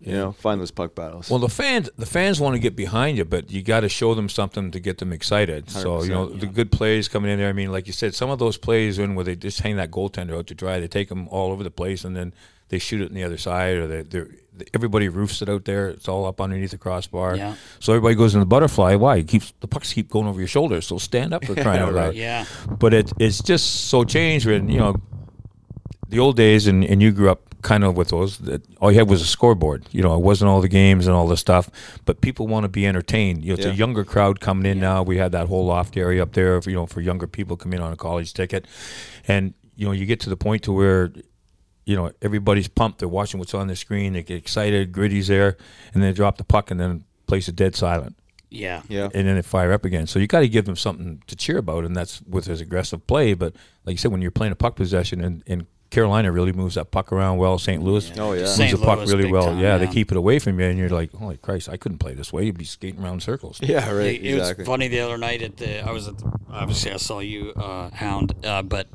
you know find those puck battles. Well, the fans the fans want to get behind you, but you got to show them something to get them excited. So you know 100%, the good plays coming in there. I mean, like you said, some of those plays in where they just hang that goaltender out to dry, they take them all over the place, and then they shoot it on the other side, or they they're everybody roofs it out there. It's all up underneath the crossbar. Yeah. So everybody goes in the butterfly. Why? It keeps the pucks keep going over your shoulders. So stand up for crying out loud. Yeah. But it it's just so changed when you know the old days, and, and you grew up kind of with those. That all you had was a scoreboard. You know, it wasn't all the games and all the stuff. But people want to be entertained. You know, it's Yeah. a younger crowd coming in now. We had that whole loft area up there. For, you know, for younger people coming in on a college ticket, and you know, you get to the point to where. You know, everybody's pumped. They're watching what's on the screen. They get excited. Gritty's there, and they drop the puck, and then place is dead silent Yeah. yeah, and then they fire up again. So you got to give them something to cheer about, and that's with his aggressive play. But like you said, when you're playing a puck possession, and, and Carolina really moves that puck around well, St. Louis Oh, yeah. moves St. the puck Louis, really well. time, yeah, they keep it away from you, and you're like, holy Christ, I couldn't play this way. You'd be skating around circles. yeah, right, It, it was funny the other night at the. I was at the, obviously I saw you, uh, Hound, uh, but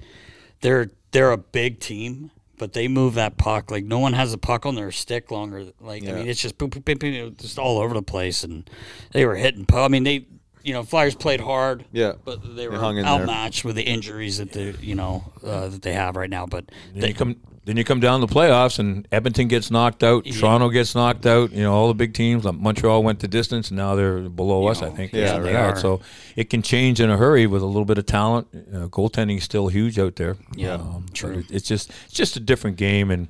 they're they're a big team, but they move that puck like no one has a puck on their stick longer. Like I mean, it's just boop, boop, boop, just all over the place, and they were hitting. I mean, they you know Flyers played hard, Yeah. but they were hung in there. outmatched with the injuries that they you know uh, that they have right now. But Then they, you come, then you come down the playoffs, and Edmonton gets knocked out. Toronto gets knocked out. You know, all the big teams. Like Montreal went the distance, and now they're below us. I think. Yeah, something they are. So it can change in a hurry with a little bit of talent. Uh, goaltending is still huge out there. Yeah, but true. it- it's just it's just a different game, and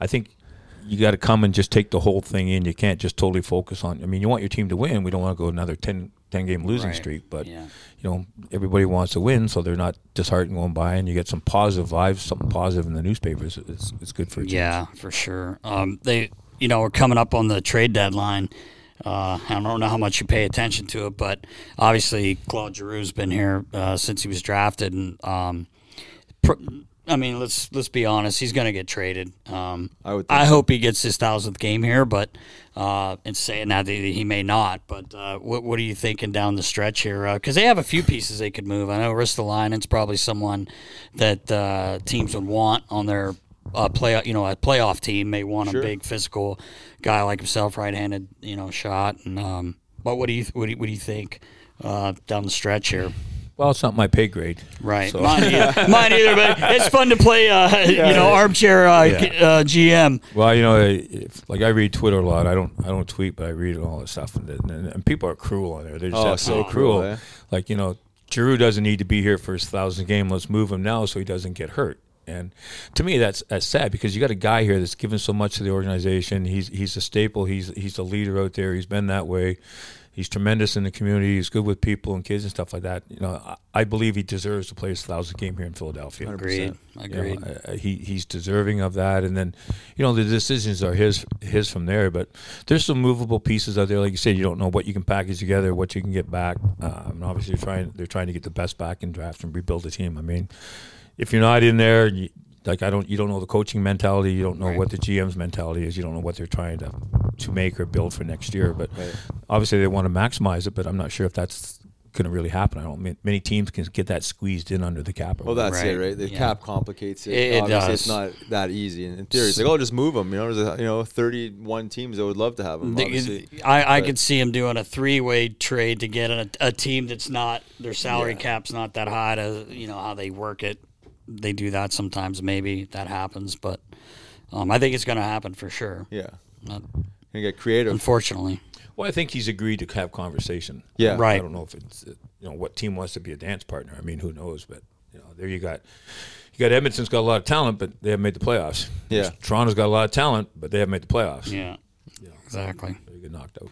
I think you got to come and just take the whole thing in. You can't just totally focus on. I mean, you want your team to win. We don't want to go another 10, 10 game losing Right. streak, but Yeah. you know everybody wants to win, so they're not disheartened going by, and you get some positive vibes, something positive in the newspapers. It's it's good for a. Yeah, for sure. Um, they, you know, we're coming up on the trade deadline. Uh, I don't know how much you pay attention to it, but obviously Claude Giroux's been here uh, since he was drafted, and um, pr- I mean, let's let's be honest, he's going to get traded. Um, I would think I so. hope he gets his thousandth game here, but uh, and saying that he may not. But uh, what what are you thinking down the stretch here? Because they have a few pieces they could move. I know Ristolainen's probably someone that uh, teams would want on their uh, play. You know, a playoff team may want Sure. a big physical guy like himself, right-handed. You know, shot. And um, but what do you what do you, what do you think uh, down the stretch here? Well, it's not my pay grade. Right, So- mine, either, mine either. But it's fun to play. Uh, you know, armchair uh, Yeah. G- uh, GM. Well, you know, if, like I read Twitter a lot. I don't, I don't tweet, but I read all this stuff, and, and, and people are cruel on there. They're just Oh, so cruel, cruel. eh? Like you know, Giroux doesn't need to be here for his thousand game. Let's move him now so he doesn't get hurt. And to me, that's that's sad because you got a guy here that's given so much to the organization. He's he's a staple. He's he's a leader out there. He's been that way. He's tremendous in the community. He's good with people and kids and stuff like that. You know, I, I believe he deserves to play his thousand game here in Philadelphia. Agreed. You know, Agreed. uh, he he's deserving of that, and then you know the decisions are his his from there. But there's some movable pieces out there, like you said. You don't know what you can package together, what you can get back. Um, and obviously, they're trying they're trying to get the best back in draft and rebuild the team. I mean, if you're not in there, you, like I don't, you don't know the coaching mentality. You don't know what the GM's mentality is. You don't know what they're trying to to make or build for next year. But obviously, they want to maximize it. But I'm not sure if that's going to really happen. I don't. mean, Many teams can get that squeezed in under the cap. or Well, that's it, Right, right? The yeah. cap complicates it. It- it Obviously, it's not that easy. And in theory, it's like, oh, just move them. You know, there's you know 31 teams that would love to have them. The- Obviously, I, I but- could see him doing a three-way trade to get a, a team that's not their salary cap's not that high to you know how they work it. They do that sometimes. Maybe that happens, but um, I think it's going to happen for sure. yeah, Not- and get creative. unfortunately, Well, I think he's agreed to have conversation. Yeah. Right. I don't know if it's uh, you know what team wants to be a dance partner. I mean, who knows? But you know, there you got you got Edmonton's got a lot of talent, but they haven't made the playoffs. Yeah. Toronto's got a lot of talent, but they haven't made the playoffs. yeah, exactly. They get knocked out.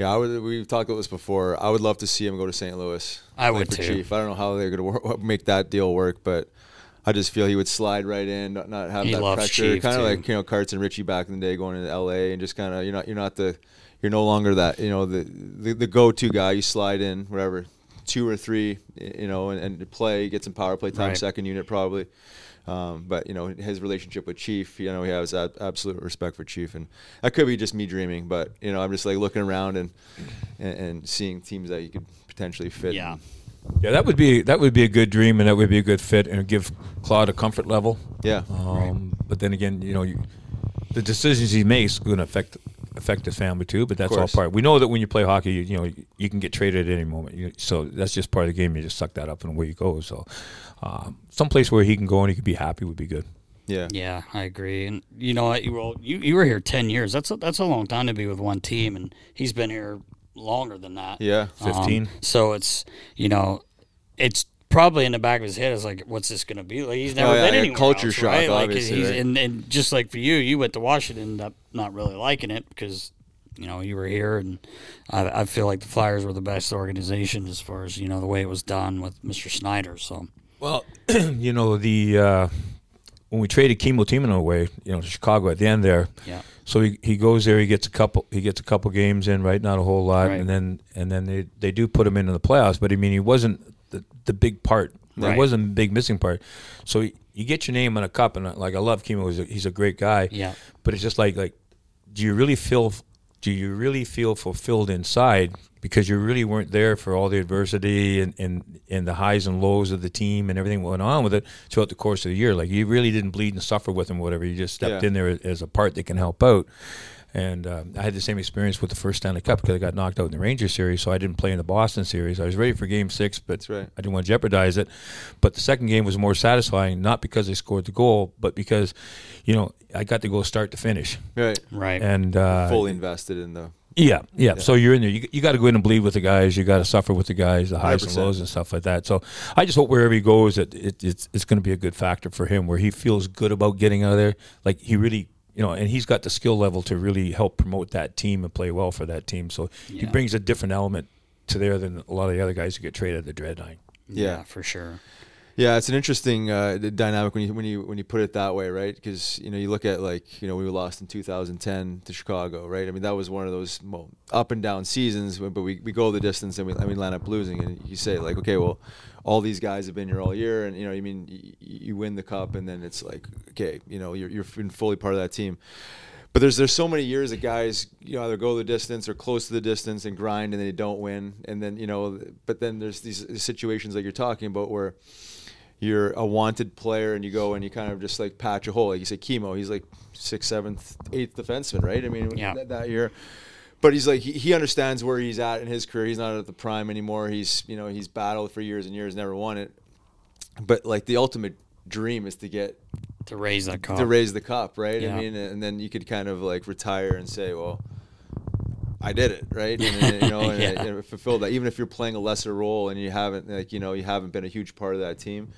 Yeah, I would. We've talked about this before. I would love to see him go to St. Louis. I would too. Chief. I don't know how they're going to make that deal work, but I just feel he would slide right in, not, not have He that loves pressure. Kind of like you know Carts and Richie back in the day going into L.A. and just kind of you're not you're not the you're no longer that you know the the, the go-to guy. You slide in whatever two or three, you know, and, and play, get some power play time, Right. second unit probably. Um, but you know his relationship with Chief, you know he has ab- absolute respect for Chief, and that could be just me dreaming. But you know I'm just like looking around and and, and seeing teams that you could potentially fit. Yeah. in. Yeah, that would be that would be a good dream, and that would be a good fit, and give Claude a comfort level. yeah, Um, But then again, you know, you, the decisions he makes going to affect affect his family too. But that's all part. We know that when you play hockey, you, you know you can get traded at any moment. You, so that's just part of the game. You just suck that up and away you go. So, um, someplace where he can go and he could be happy would be good. yeah, Yeah, I agree. And you know what? You were you, you were here ten years. That's a, that's a long time to be with one team, and he's been here longer than that. yeah. Um, 15. so it's you know, it's probably in the back of his head is like, what's this going to be? Like he's never Oh, yeah, been yeah, anywhere culture else, shock, right? Like obviously, he's right? and, and just like for you, you went to Washington, ended up not really liking it because you know you were here, and I, I feel like the Flyers were the best organization as far as you know the way it was done with Mr. Snider. So Well, you know the uh, when we traded Kimmo Timonen away, you know, to Chicago at the end there. yeah, So he, he goes there. He gets a couple. He gets a couple games in, right? Not a whole lot, Right. and then and then they, they do put him into the playoffs. But I mean, he wasn't the, the big part. Right. It wasn't the big missing part. So he, you get your name on a cup, and like I love Chemo. He's a, he's a great guy. Yeah. But it's just like like, do you really feel? Do you really feel fulfilled inside because you really weren't there for all the adversity and, and, and the highs and lows of the team and everything that went on with it throughout the course of the year? Like you really didn't bleed and suffer with them, or whatever. You just stepped Yeah. in there as a part that can help out. And um, I had the same experience with the first Stanley Cup because I got knocked out in the Ranger series, so I didn't play in the Boston series. I was ready for Game Six, but right. I didn't want to jeopardize it. But the second game was more satisfying, not because I scored the goal, but because, you know, I got to go start to finish. Right. right. And uh, Fully invested in the. Yeah, yeah, So you're in there. You, you got to go in and bleed with the guys. You got to suffer with the guys, the highs and 100%. lows and stuff like that. So I just hope wherever he goes, that it, it's it's going to be a good factor for him, where he feels good about getting out of there. Like he really, you know, and he's got the skill level to really help promote that team and play well for that team. So he brings a different element to there than a lot of the other guys who get traded at the Dreadnought. Yeah. for sure. Yeah, it's an interesting uh, dynamic when you when you when you put it that way, right? Because you know you look at like you know we were lost in 2010 to Chicago, right? I mean that was one of those well, up and down seasons, but we, we go the distance and we I mean land up losing, and you say like okay, well, all these guys have been here all year, and you know I mean you, you win the cup, and then it's like okay, you know you're you're been fully part of that team. But there's there's so many years that guys you know either go the distance or close to the distance and grind and they don't win and then you know but then there's these situations that you're talking about where you're a wanted player and you go and you kind of just like patch a hole like you say Kimmo he's like sixth seventh eighth defenseman right I mean Yeah. that, that year but he's like he, he understands where he's at in his career he's not at the prime anymore he's you know he's battled for years and years never won it but like the ultimate dream is to get To raise that cup. to raise the cup, right? Yeah. I mean, and then you could kind of like retire and say, well, I did it, right? And, and, you know, and, Yeah. and fulfill that. Even if you're playing a lesser role and you haven't, like, you know, you haven't been a huge part of that team.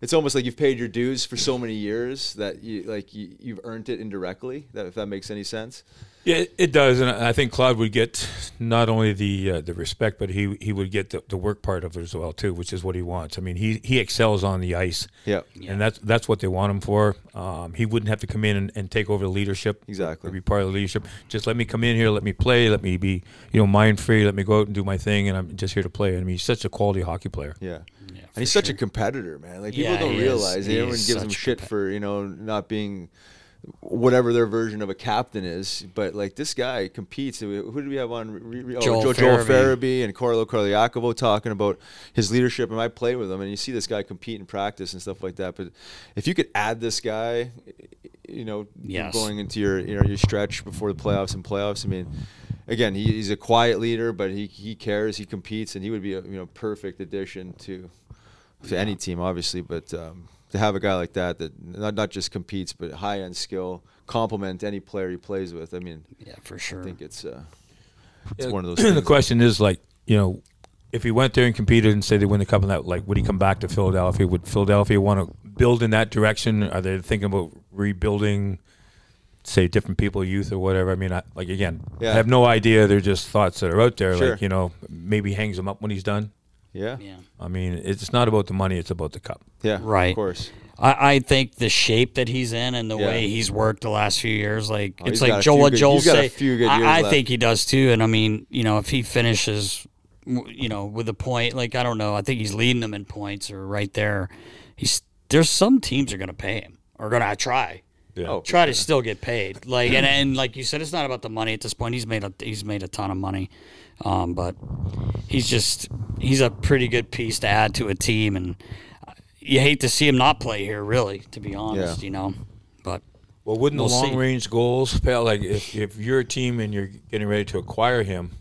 It's almost like you've paid your dues for so many years that you like you, you've earned it indirectly. That if that makes any sense. Yeah, it, it does, and I think Claude would get not only the uh, the respect, but he he would get the, the work part of it as well too, which is what he wants. I mean, he he excels on the ice, Yeah. and that's that's what they want him for. Um, he wouldn't have to come in and, and take over the leadership, Exactly. or be part of the leadership. Just let me come in here, let me play, let me be you know mind free, let me go out and do my thing, and I'm just here to play. I mean, he's such a quality hockey player. Yeah. Yeah, And he's such a competitor, man. Like people Yeah, don't he is. realize. He Everyone gives him shit compet- for you know not being whatever their version of a captain is. But like this guy competes. Who did we have on? Re- oh, Joel Joel, Joel Farabee. And Carlo Colaiacovo talking about his leadership. And I played with him, and you see this guy compete in practice and stuff like that. But if you could add this guy, you know, Yes. going into your you know your stretch before the playoffs and playoffs, I mean. Again, he, he's a quiet leader, but he, he cares, he competes, and he would be a you know perfect addition to to any team, obviously, but um, to have a guy like that that not, not just competes, but high end skill, complement any player he plays with. I mean, Yeah, for sure. I think it's uh, it's Yeah, one of those. the question is like you know. If he went there and competed and say they win the cup and that, like, would he come back to Philadelphia? Would Philadelphia want to build in that direction? Are they thinking about rebuilding say different people, youth or whatever. I mean, I, like again, Yeah. I have no idea. They're just thoughts that are out there. Sure. Like you know, maybe hangs him up when he's done. Yeah. Yeah. I mean, it's not about the money; it's about the cup. Yeah. Right. Of course. I, I think the shape that he's in and the Yeah. way he's worked the last few years, like Oh, it's like Joel. few What good- Joel he's a say? few good years I, I think he does too. And I mean, you know, if he finishes, you know, with a point, like I don't know, I think he's leading them in points or right there. He's there's some teams are going to pay him or going to try. Yeah. Oh, try to still get paid. Like and, and like you said, it's not about the money at this point. He's made a he's made a ton of money, um, but he's just he's a pretty good piece to add to a team, and you hate to see him not play here. Really, to be honest, Yeah. you know. But Well, wouldn't We'll the see. long range goals, pal? Like if, if you're a team and you're getting ready to acquire him,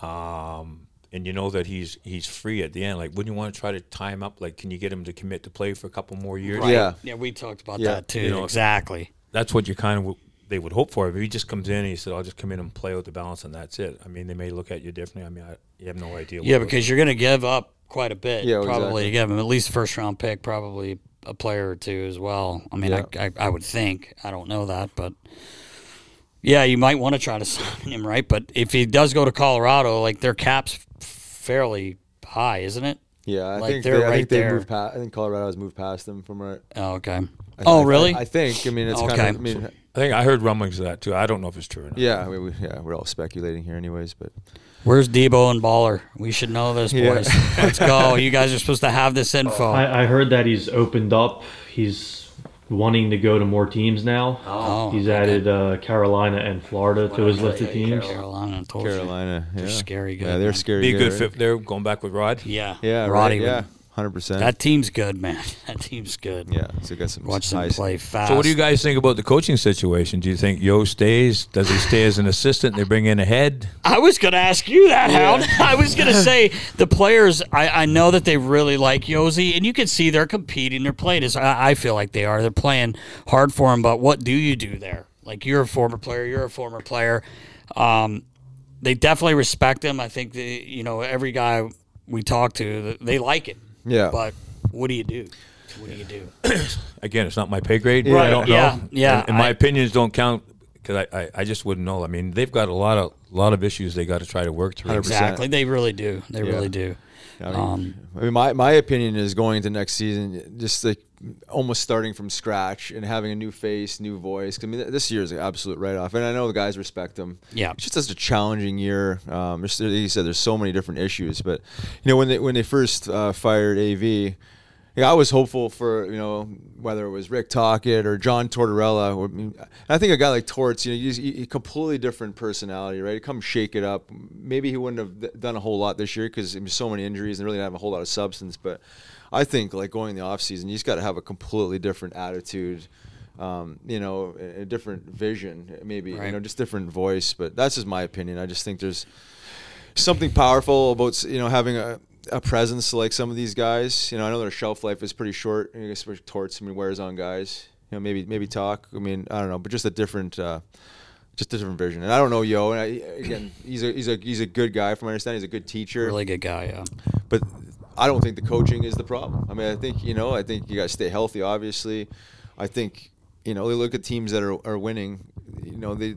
um, and you know that he's he's free at the end, like wouldn't you want to try to tie him up? Like, can you get him to commit to play for a couple more years? Yeah. yeah, we talked about Yeah. that too. You know, exactly. That's what you kind of they would hope for. If he just comes in and he said, "I'll just come in and play with the balance," and that's it. I mean, they may look at you differently. I mean, I, you have no idea. Yeah, what- because you're going to give up quite a bit. Yeah, probably exactly. give him at least a first round pick, probably a player or two as well. I mean, Yeah. I, I I would think. I don't know that, but yeah, you might want to try to sign him, right? But if he does go to Colorado, like their cap's fairly high, isn't it? Yeah. I Like, think they're they, I right think they there. moved past. I think Colorado has moved past them from right. Oh, okay. I- oh, I- really? I, I think. I mean, it's Okay. kind of. I mean, I think I heard rumblings of that too. I don't know if it's true or not. yeah. I mean, we, yeah. We're all speculating here, anyways. But Where's Debo and Baller? We should know this, Yeah. boys. Let's go. You guys are supposed to have this info. I, I heard that he's opened up. He's wanting to go to more teams now. Oh, he's okay. added uh, Carolina and Florida to his list of teams. Carolina, I told. Carolina, yeah. They're scary good. Yeah, they're man. scary. Be a good right? fit there. Going back with Rod. Yeah, Yeah. Roddy. Right. would- Yeah. Hundred percent. That team's good, man. That team's good. Yeah. So got some Watch them play fast. So, what do you guys think about the coaching situation? Do you think Yeo stays? Does he stay as an assistant? They bring in a head. I was going to ask you that, Hound. I was going to say the players. I, I know that they really like Yosi, and you can see they're competing. They're playing as I, I feel like they are. They're playing hard for him. But what do you do there? Like you're a former player. You're a former player. Um, they definitely respect him. I think the you know every guy we talk to, they like it. Yeah. But what do you do? What do you do? Again, it's not my pay grade. Right, I don't know. yeah, yeah, And, and my I- opinions don't count because I, I, I just wouldn't know. I mean, they've got a lot of lot of issues they got to try to work through. 100%. Exactly. They really do. They Yeah. really do. I mean, Um, I mean, my, my opinion is going into next season, just like almost starting from scratch and having a new face, new voice. I mean, this year is an absolute write off, and I know the guys respect him. Yeah. it's just such a challenging year. Um, like you said, there's so many different issues, but you know, when they when they first uh, fired AV. Yeah, I was hopeful for you know whether it was Rick Tocchet or John Tortorella. or- I, mean, I think a guy like Torts, you know, he's a completely different personality, right? He Come shake it up. Maybe he wouldn't have done a whole lot this year because there's so many injuries and really didn't have a whole lot of substance. But I think like going in the off season, you just got to have a completely different attitude. Um, you know, a, a different vision, maybe you know, just different voice. But that's just my opinion. I just think there's something powerful about you know having a, a presence like some of these guys. You know, I know their shelf life is pretty short. I guess Torts, I mean, wears on guys. You know, maybe maybe talk. I mean, I don't know, but just a different, uh, just a different vision. And I don't know Yeo. And I, again, he's a he's a he's a good guy from my understanding. He's a good teacher. really good guy. Yeah. But I don't think the coaching is the problem. I mean, I think you know, I think you got to stay healthy. Obviously, I think you know, they look at teams that are, are winning. You know, they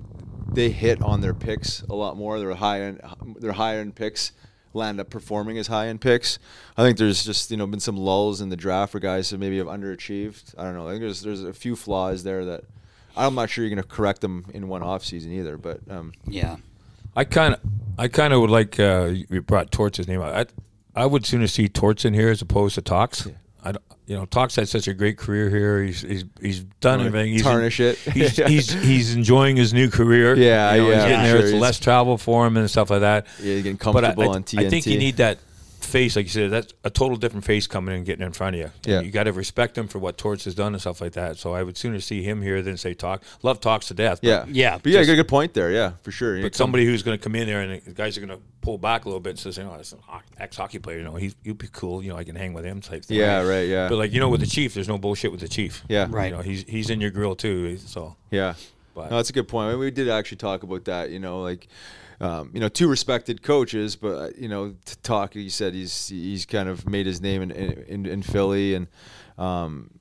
they hit on their picks a lot more. They're high end, their higher end picks land up performing as high end picks. I think there's just you know been some lulls in the draft for guys who maybe have underachieved. I don't know. I think there's there's a few flaws there that I'm not sure you're going to correct them in one off season either. But um, Yeah. I kind of, I kind of would like. Uh, you brought Torts' name out. I, I would sooner see Torts in here as opposed to Tox. I, don't- you know, Tox had such a great career here. He's he's he's done everything. He's tarnish it. He's, he's he's enjoying his new career. Yeah, you know, yeah, He's getting there. sure. It's He's- less travel for him and stuff like that. yeah, getting But I, comfortable I, on TNT. I think you need that face, like you said. That's a total different face coming in and getting in front of you. Yeah. you got to respect him for what Torts has done and stuff like that. So I would sooner see him here than say Talk. Love Talks to death. but- Yeah, Yeah, But yeah, just- a good point there. Yeah, for sure. You but come- somebody who's going to come in there and the guys are going to pull back a little bit and say, "Oh, it's an ex hockey player. You know, he's he'd be cool. You know, I can hang with him." Type thing. Yeah, right. Yeah, But like you know, with the chief, there's no bullshit with the chief. yeah, Right. You know, he's he's in your grill too. So Yeah, But- no, that's a good point. I mean, we did actually talk about that. You know, like, um, you know, two respected coaches, but uh, you know, to talk. He said he's he's kind of made his name in in, in Philly, and um,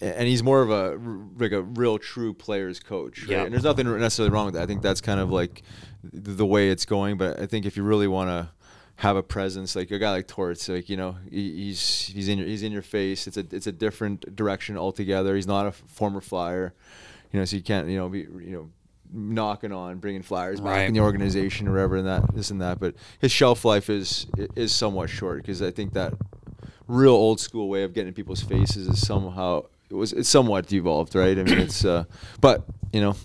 and he's more of a like a real true players coach. Right? Yeah. And there's nothing necessarily wrong with that. I think that's kind of like the way it's going. But I think if you really want to have a presence, like a guy like Torts, like you know, he's he's in your he's in your face. It's a it's a different direction altogether. He's not a former flyer, you know, so you can't you know be you know knocking on bringing flyers back Right. in the organization or whatever and that this and that but his shelf life is is somewhat short because i think that real old school way of getting in people's faces is somehow it was it's somewhat devolved, right? I mean, it's uh, but you know,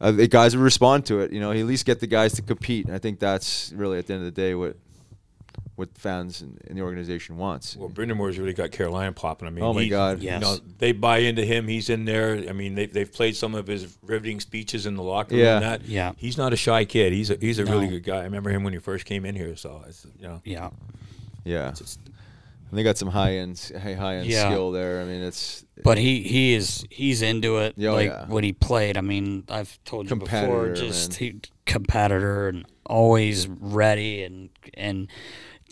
uh, the guys would respond to it. You know, he at least get the guys to compete, and I think that's really at the end of the day what what fans and, and the organization wants. Well, Brind'Amour's really got Carolina popping. I mean, Oh my he- God. You Yes. know, they buy into him. He's in there. I mean, they, they've played some of his riveting speeches in the locker room. Yeah. And that. Yeah. He's not a shy kid. He's a, he's a really good guy. I remember him when he first came in here. So, it's, you know, Yeah. Yeah, and they got some high end high high end Yeah. skill there. I mean, it's But he he is he's into it. Yeah, oh, like yeah. when he played, I mean, I've told you before, just man. he competitor and always ready and and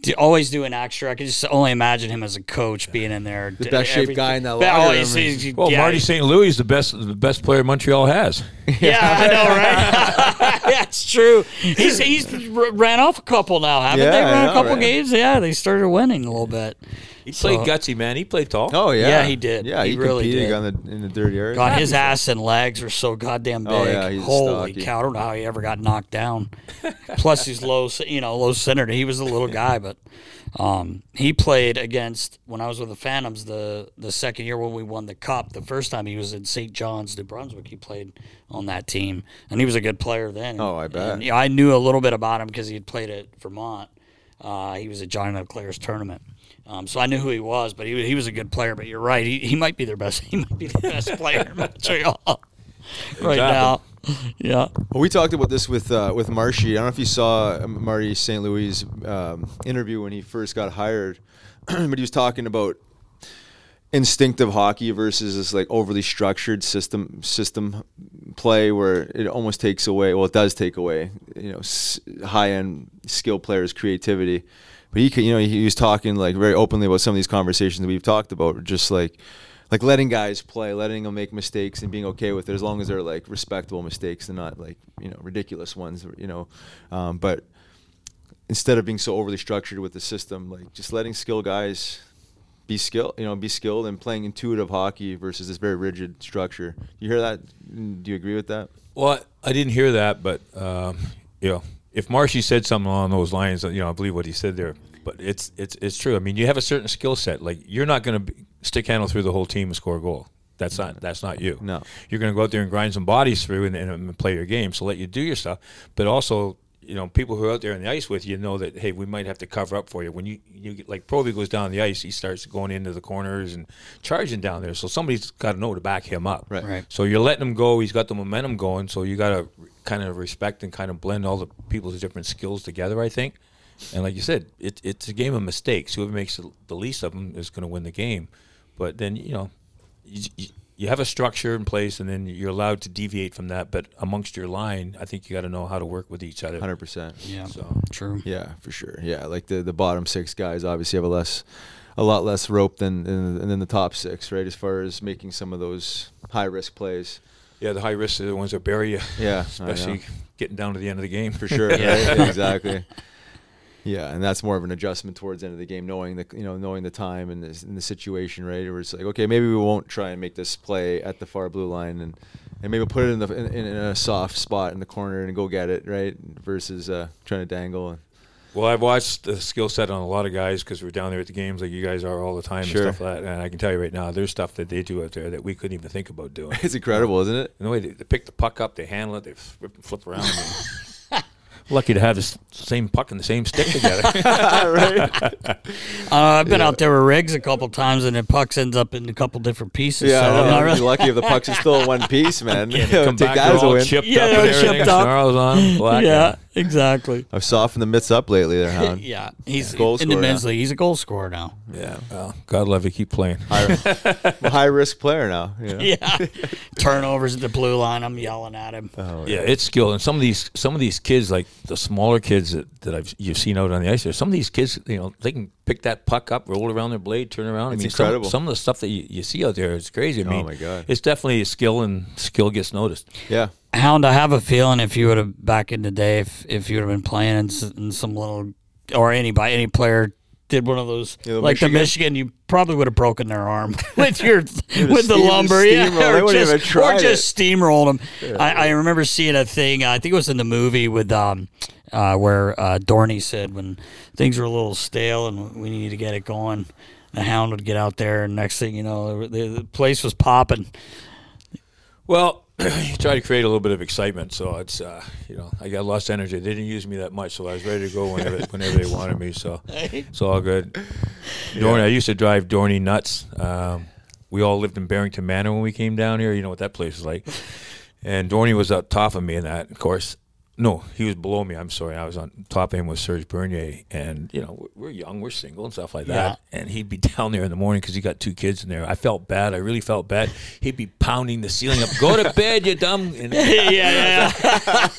d- always do an extra. I can just only imagine him as a coach being in there. The best shaped guy in that locker room. he's- he's- well, yeah, Marty St. Louis is the best the best player Montreal has. Yeah, I know, right? That's true. He's he's ran off a couple now, haven't they? Yeah, I Ran a couple right? games. Yeah, they started winning a little bit. He played So- gutsy, man. He played tall. oh yeah, Yeah, he did. Yeah, He he, really did. on the in the dirty area. God, his ass and legs are so goddamn big. Oh, yeah, he's Holy stocky. cow! I don't know how he ever got knocked down. Plus, he's low, you know, low centered. He was a little guy, but um, he played against when I was with the Phantoms the the second year when we won the cup. The first time he was in St. John's, New Brunswick. He played on that team, and he was a good player then. Oh, I bet. And, yeah, I knew a little bit about him because he had played at Vermont. Uh, he was at Johnny LeClair's tournament. Um, so I knew who he was, but he, he was a good player. But you're right, he, he might be their best. He might be the best player in Montreal right now. Yeah, Well, we talked about this with uh, with Marshy. I don't know if you saw um, Marty St. Louis' um, interview when he first got hired, but he was talking about instinctive hockey versus this like overly structured system system play where it almost takes away. Well, it does take away you know s- high end skill players' creativity. But he could, you know he was talking like very openly about some of these conversations we've talked about, just like like letting guys play, letting them make mistakes, and being okay with it as long as they're like respectable mistakes and not like you know ridiculous ones, you know. Um, but instead of being so overly structured with the system, like just letting skill guys be skill, you know, be skilled and playing intuitive hockey versus this very rigid structure. Do you hear that? Do you agree with that? Well, I didn't hear that, but um, you know, if Marshy said something along those lines, you know, I believe what he said there. But it's it's it's true. I mean, you have a certain skill set. Like you're not going to stick handle through the whole team and score a goal. That's not that's not you. No. you're going to go out there and grind some bodies through and, and play your game. So let you do your stuff. But also, you know, people who are out there on the ice with you know that hey, we might have to cover up for you. When you you get, like Proby goes down the ice, he starts going into the corners and charging down there. So somebody's got to know to back him up. Right. Right. So you're letting him go. He's got the momentum going. So you got to kind of respect and kind of blend all the people's different skills together. I think. And like you said, it, it's a game of mistakes. Whoever makes the, the least of them is going to win the game. But then you know, you, you, you have a structure in place, and then you're allowed to deviate from that. But amongst your line, I think you got to know how to work with each other. Hundred percent. yeah, So true. Yeah, for sure. Yeah, like the the bottom six guys obviously have a less, a lot less rope than than, than the top six, right? As far as making some of those high risk plays. Yeah, the high risk are the ones that bury you. Yeah, especially getting down to the end of the game for sure. Yeah. right? exactly. Yeah, and that's more of an adjustment towards the end of the game, knowing the you know knowing the time and the, and the situation, right? Where it's like, okay, maybe we won't try and make this play at the far blue line, and and maybe put it in the in, in a soft spot in the corner and go get it, right? Versus uh, trying to dangle. Well, I've watched the skill set on a lot of guys because we're down there at the games like you guys are all the time Sure. and stuff like that. And I can tell you right now, there's stuff that they do out there that we couldn't even think about doing. It's incredible, isn't it? And the way they, they pick the puck up, they handle it, they flip, flip around. and- lucky to have the same puck and the same stick together. Uh, I've been out there with rigs a couple times, and the pucks ends up in a couple different pieces. Yeah, so I I'm not You're really- lucky if the pucks are still in one piece, man. Come Take back, that as a all win. chipped Yeah, up and everything, chipped up. snarls on 'em, black yeah, and- exactly. I've softened the mitts up lately there, Hound. Yeah, he's Goal in the scorer men's now. league. He's a goal scorer now. Yeah. Well, God love you. Keep playing. I'm a high risk player now. you know? Yeah, turnovers at the blue line. I'm yelling at him. Oh, Yeah, it's skill, and some of these some of these kids, like the smaller kids that, that I've you've seen out on the ice there, some of these kids, you know, they can pick that puck up, roll it around their blade, turn around. It's I mean, some- incredible. Some, of the stuff that you, you see out there is crazy. I Oh, my God. it's definitely a skill, and skill gets noticed. Yeah. Hound, I have a feeling if you would have back in the day, if if you would have been playing in, in some little or anybody, any player did one of those Yeah, the like the Michigan? Michigan, you probably would have broken their arm with your with the steam- lumber, yeah, or just, even or just steamrolled them. I, I remember seeing a thing. I think it was in the movie with um, uh, where uh, Dorney said when things were a little stale and we need to get it going, the Hound would get out there, and next thing you know, the, the place was popping. Well, you try to create a little bit of excitement, so it's uh, you know I got lost energy. They didn't use me that much, so I was ready to go whenever whenever they wanted me. So it's all good. Dorney, I used to drive Dorney nuts. Um, we all lived in Barrington Manor when we came down here. You know what that place is like. And Dorney was up top of me in that, of course. No, he was below me. I'm sorry. I was on top of him with Serge Bernier, and you know we're, we're young, we're single, and stuff like that. And he'd be down there in the morning because he got two kids in there. I felt bad. I really felt bad. He'd be pounding the ceiling up. Go to bed, you dumb. And, yeah, yeah,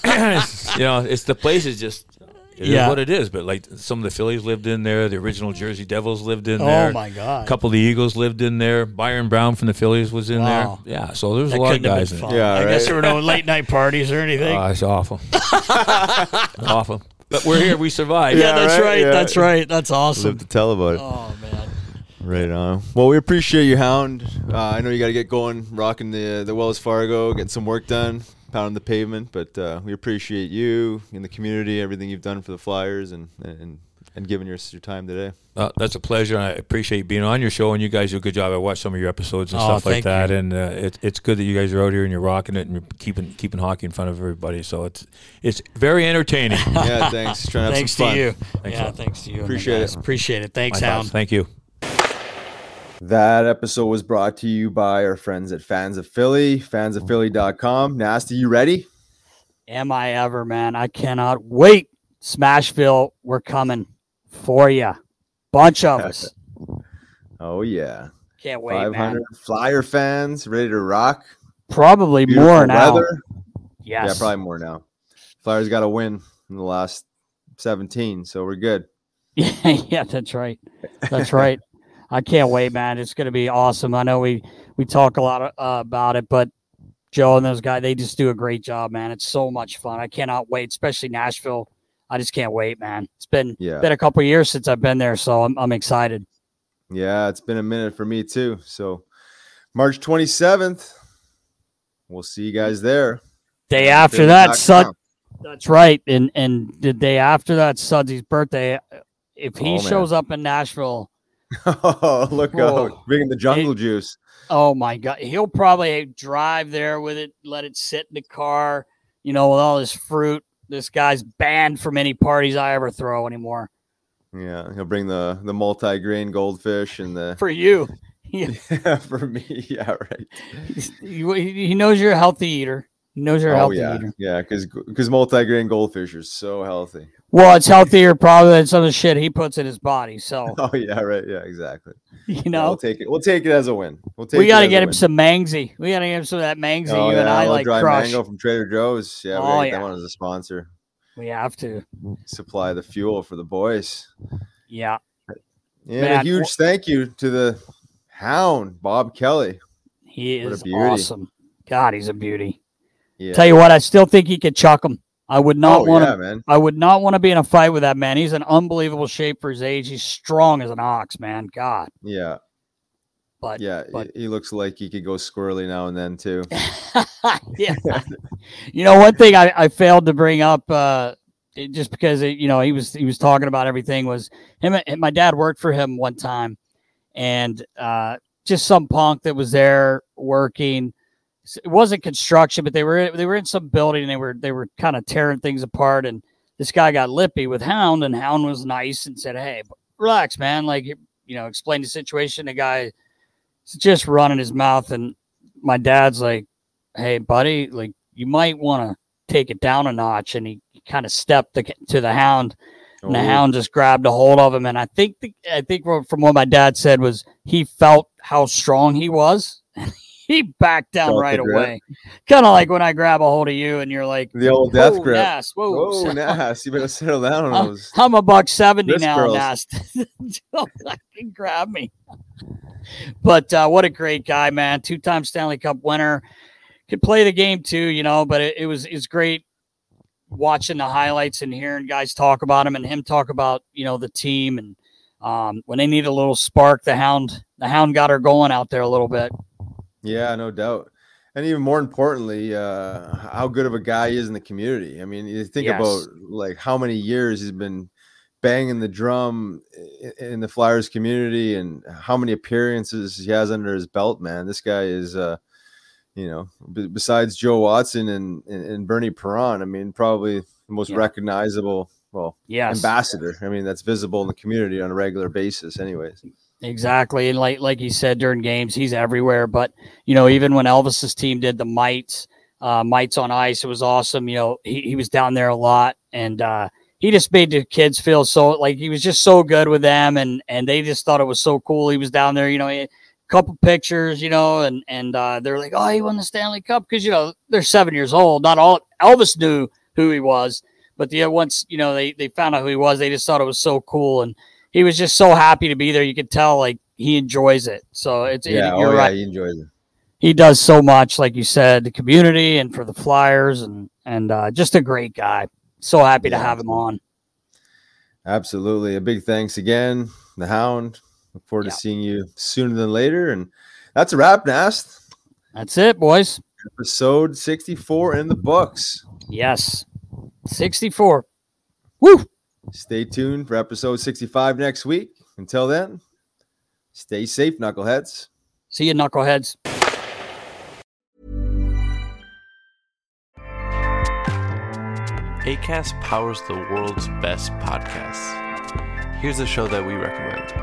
yeah. you know, it's the place is just. It is Yeah. what it is, but like some of the Phillies lived in there, the original Jersey Devils lived in Oh, there. Oh my God. A couple of the Eagles lived in there. Byron Brown from the Phillies was in Wow. there. Yeah, so there's That a lot of guys in there. Yeah, I guess there were no late night parties or anything. Oh, it's awful. awful. But we're here. We survived. yeah, that's right, right. yeah. That's right. That's awesome. Live to tell about it. Oh man. Right on. Well, we appreciate you, Hound. Uh, I know you got to get going, rocking the the Wells Fargo, getting some work done, pounding the pavement. But uh, we appreciate you in the community, everything you've done for the Flyers, and and and giving us your time today. Uh, that's a pleasure. I appreciate being on your show, and you guys do a good job. I watched some of your episodes and Oh, stuff like that, you. and uh, it, it's good that you guys are out here and you're rocking it and you're keeping keeping hockey in front of everybody. So it's it's very entertaining. Yeah, thanks. Trying to have Thanks some to you. Thanks yeah, lot. thanks to you. Appreciate it. Appreciate it. Thanks, My Hound. thoughts. Thank you. That episode was brought to you by our friends at Fans of Philly, fansofphilly.com. Nasty, you ready? Am I ever, man? I cannot wait. Smashville, we're coming for you. Bunch of us. Oh yeah, Can't wait, five man. Flyer fans ready to rock. Probably Beautiful more now. weather. Yes. Yeah, probably more now. Flyers got a win in the last seventeen, so we're good. Yeah, that's right. That's right. I can't wait, man. It's going to be awesome. I know we we talk a lot of, uh, about it, but Joe and those guys, they just do a great job, man. It's so much fun. I cannot wait, especially Nashville. I just can't wait, man. It's been Yeah. been a couple years since I've been there, so I'm I'm excited. Yeah, it's been a minute for me too. So March 27th, we'll see you guys there. Day after that, Sud, that's right. And and the day after that, Sudsy's birthday. If he Oh, shows up in Nashville, oh, look uh, Whoa. out. Bringing the jungle juice. Oh my god, he'll probably drive there with it, let it sit in the car, you know, with all this fruit. This guy's banned from any parties I ever throw anymore. Yeah, he'll bring the the multi-grain goldfish and the For you, he, yeah, for me. Yeah, right. he, he knows you're a healthy eater. Knows you're Oh healthy yeah, eater. yeah, because because multi-grain goldfish are so healthy. Well, it's healthier probably than some of the shit he puts in his body. So Oh yeah, right. Yeah, exactly. you Yeah, we'll take it. We'll take it as a win. We'll take. we got to as get him win. some Mangsy. We got to get him some of that Mangsy Oh, you and yeah, I a little like dry crush. mango from Trader Joe's. Yeah, we Oh, gotta yeah. that one as a sponsor. We have to. Supply the fuel for the boys. Yeah. And Man, a huge thank you to the hound, Bob Kelly. He is awesome. God, he's a beauty. Yeah. Tell you what, I still think he could chuck him. I would not oh, want to. yeah, man. I would not want to be in a fight with that man. He's in unbelievable shape for his age. He's strong as an ox, man. God, Yeah. but Yeah. but- he, looks like he could go squirrely now and then too. yeah. you know, one thing I, I failed to bring up, uh, just because it, you know he was he was talking about everything was him. and My dad worked for him one time, and uh, just some punk that was there working. It wasn't construction, but they were they were in some building and they were they were kind of tearing things apart. And this guy got lippy with Hound, and Hound was nice and said, "Hey, relax, man. Like you know, explain the situation." The guy just running his mouth, and my dad's like, "Hey, buddy, like you might want to take it down a notch, and he kind of stepped the, to the hound, and the Oh. hound just grabbed a hold of him. And I think the, I think from from what my dad said was he felt how strong he was. he backed down Felt right away, kind of like when I grab a hold of you, and you're like, The old death "Whoa, grip. Nas, whoa, Whoa, Nas, you better settle down on I'm, those. I'm a buck 70 now, curls. Nast. Don't fucking grab me. But uh, what a great guy, man. Two time Stanley Cup winner. Could play the game too, you know, but it, it was it's great watching the highlights and hearing guys talk about him and him talk about, you know, the team and um, when they need a little spark, the hound the hound got her going out there a little bit. Yeah, no doubt. And even more importantly, uh, how good of a guy he is in the community. I mean, you think Yes. about like how many years he's been banging the drum in the Flyers community and how many appearances he has under his belt, man. This guy is, uh, you know, b- besides Joe Watson and, and, Bernie Parent, I mean, probably the most Yeah. recognizable, well, Yes. ambassador. I mean, that's visible in the community on a regular basis, anyways. Exactly. And like like you said during games, he's everywhere. But you know, even when Elvis's team did the mites, uh mites on ice, it was awesome. You know, he, he was down there a lot and uh he just made the kids feel so like he was just so good with them and and they just thought it was so cool. He was down there, you know, he a couple pictures, you know, and and uh they're like, Oh, he won the Stanley Cup because you know, they're seven years old. Not all Elvis knew who he was, but the once, you know, they they found out who he was, they just thought it was so cool and he was just so happy to be there. You could tell like he enjoys it. So it's it- Yeah, you're oh, right. yeah, he enjoys it. He does so much, like you said, the community and for the Flyers and and uh, just a great guy. So happy to have him on. Absolutely. A big thanks again, the Hound. Look forward Yeah. to seeing you sooner than later. And that's a wrap, Nast. That's it, boys. Episode 64 in the books. Yes, sixty four. Woo! Stay tuned for episode 65 next week. Until then, stay safe, knuckleheads. See you, knuckleheads. ACAST powers the world's best podcasts. Here's a show that we recommend.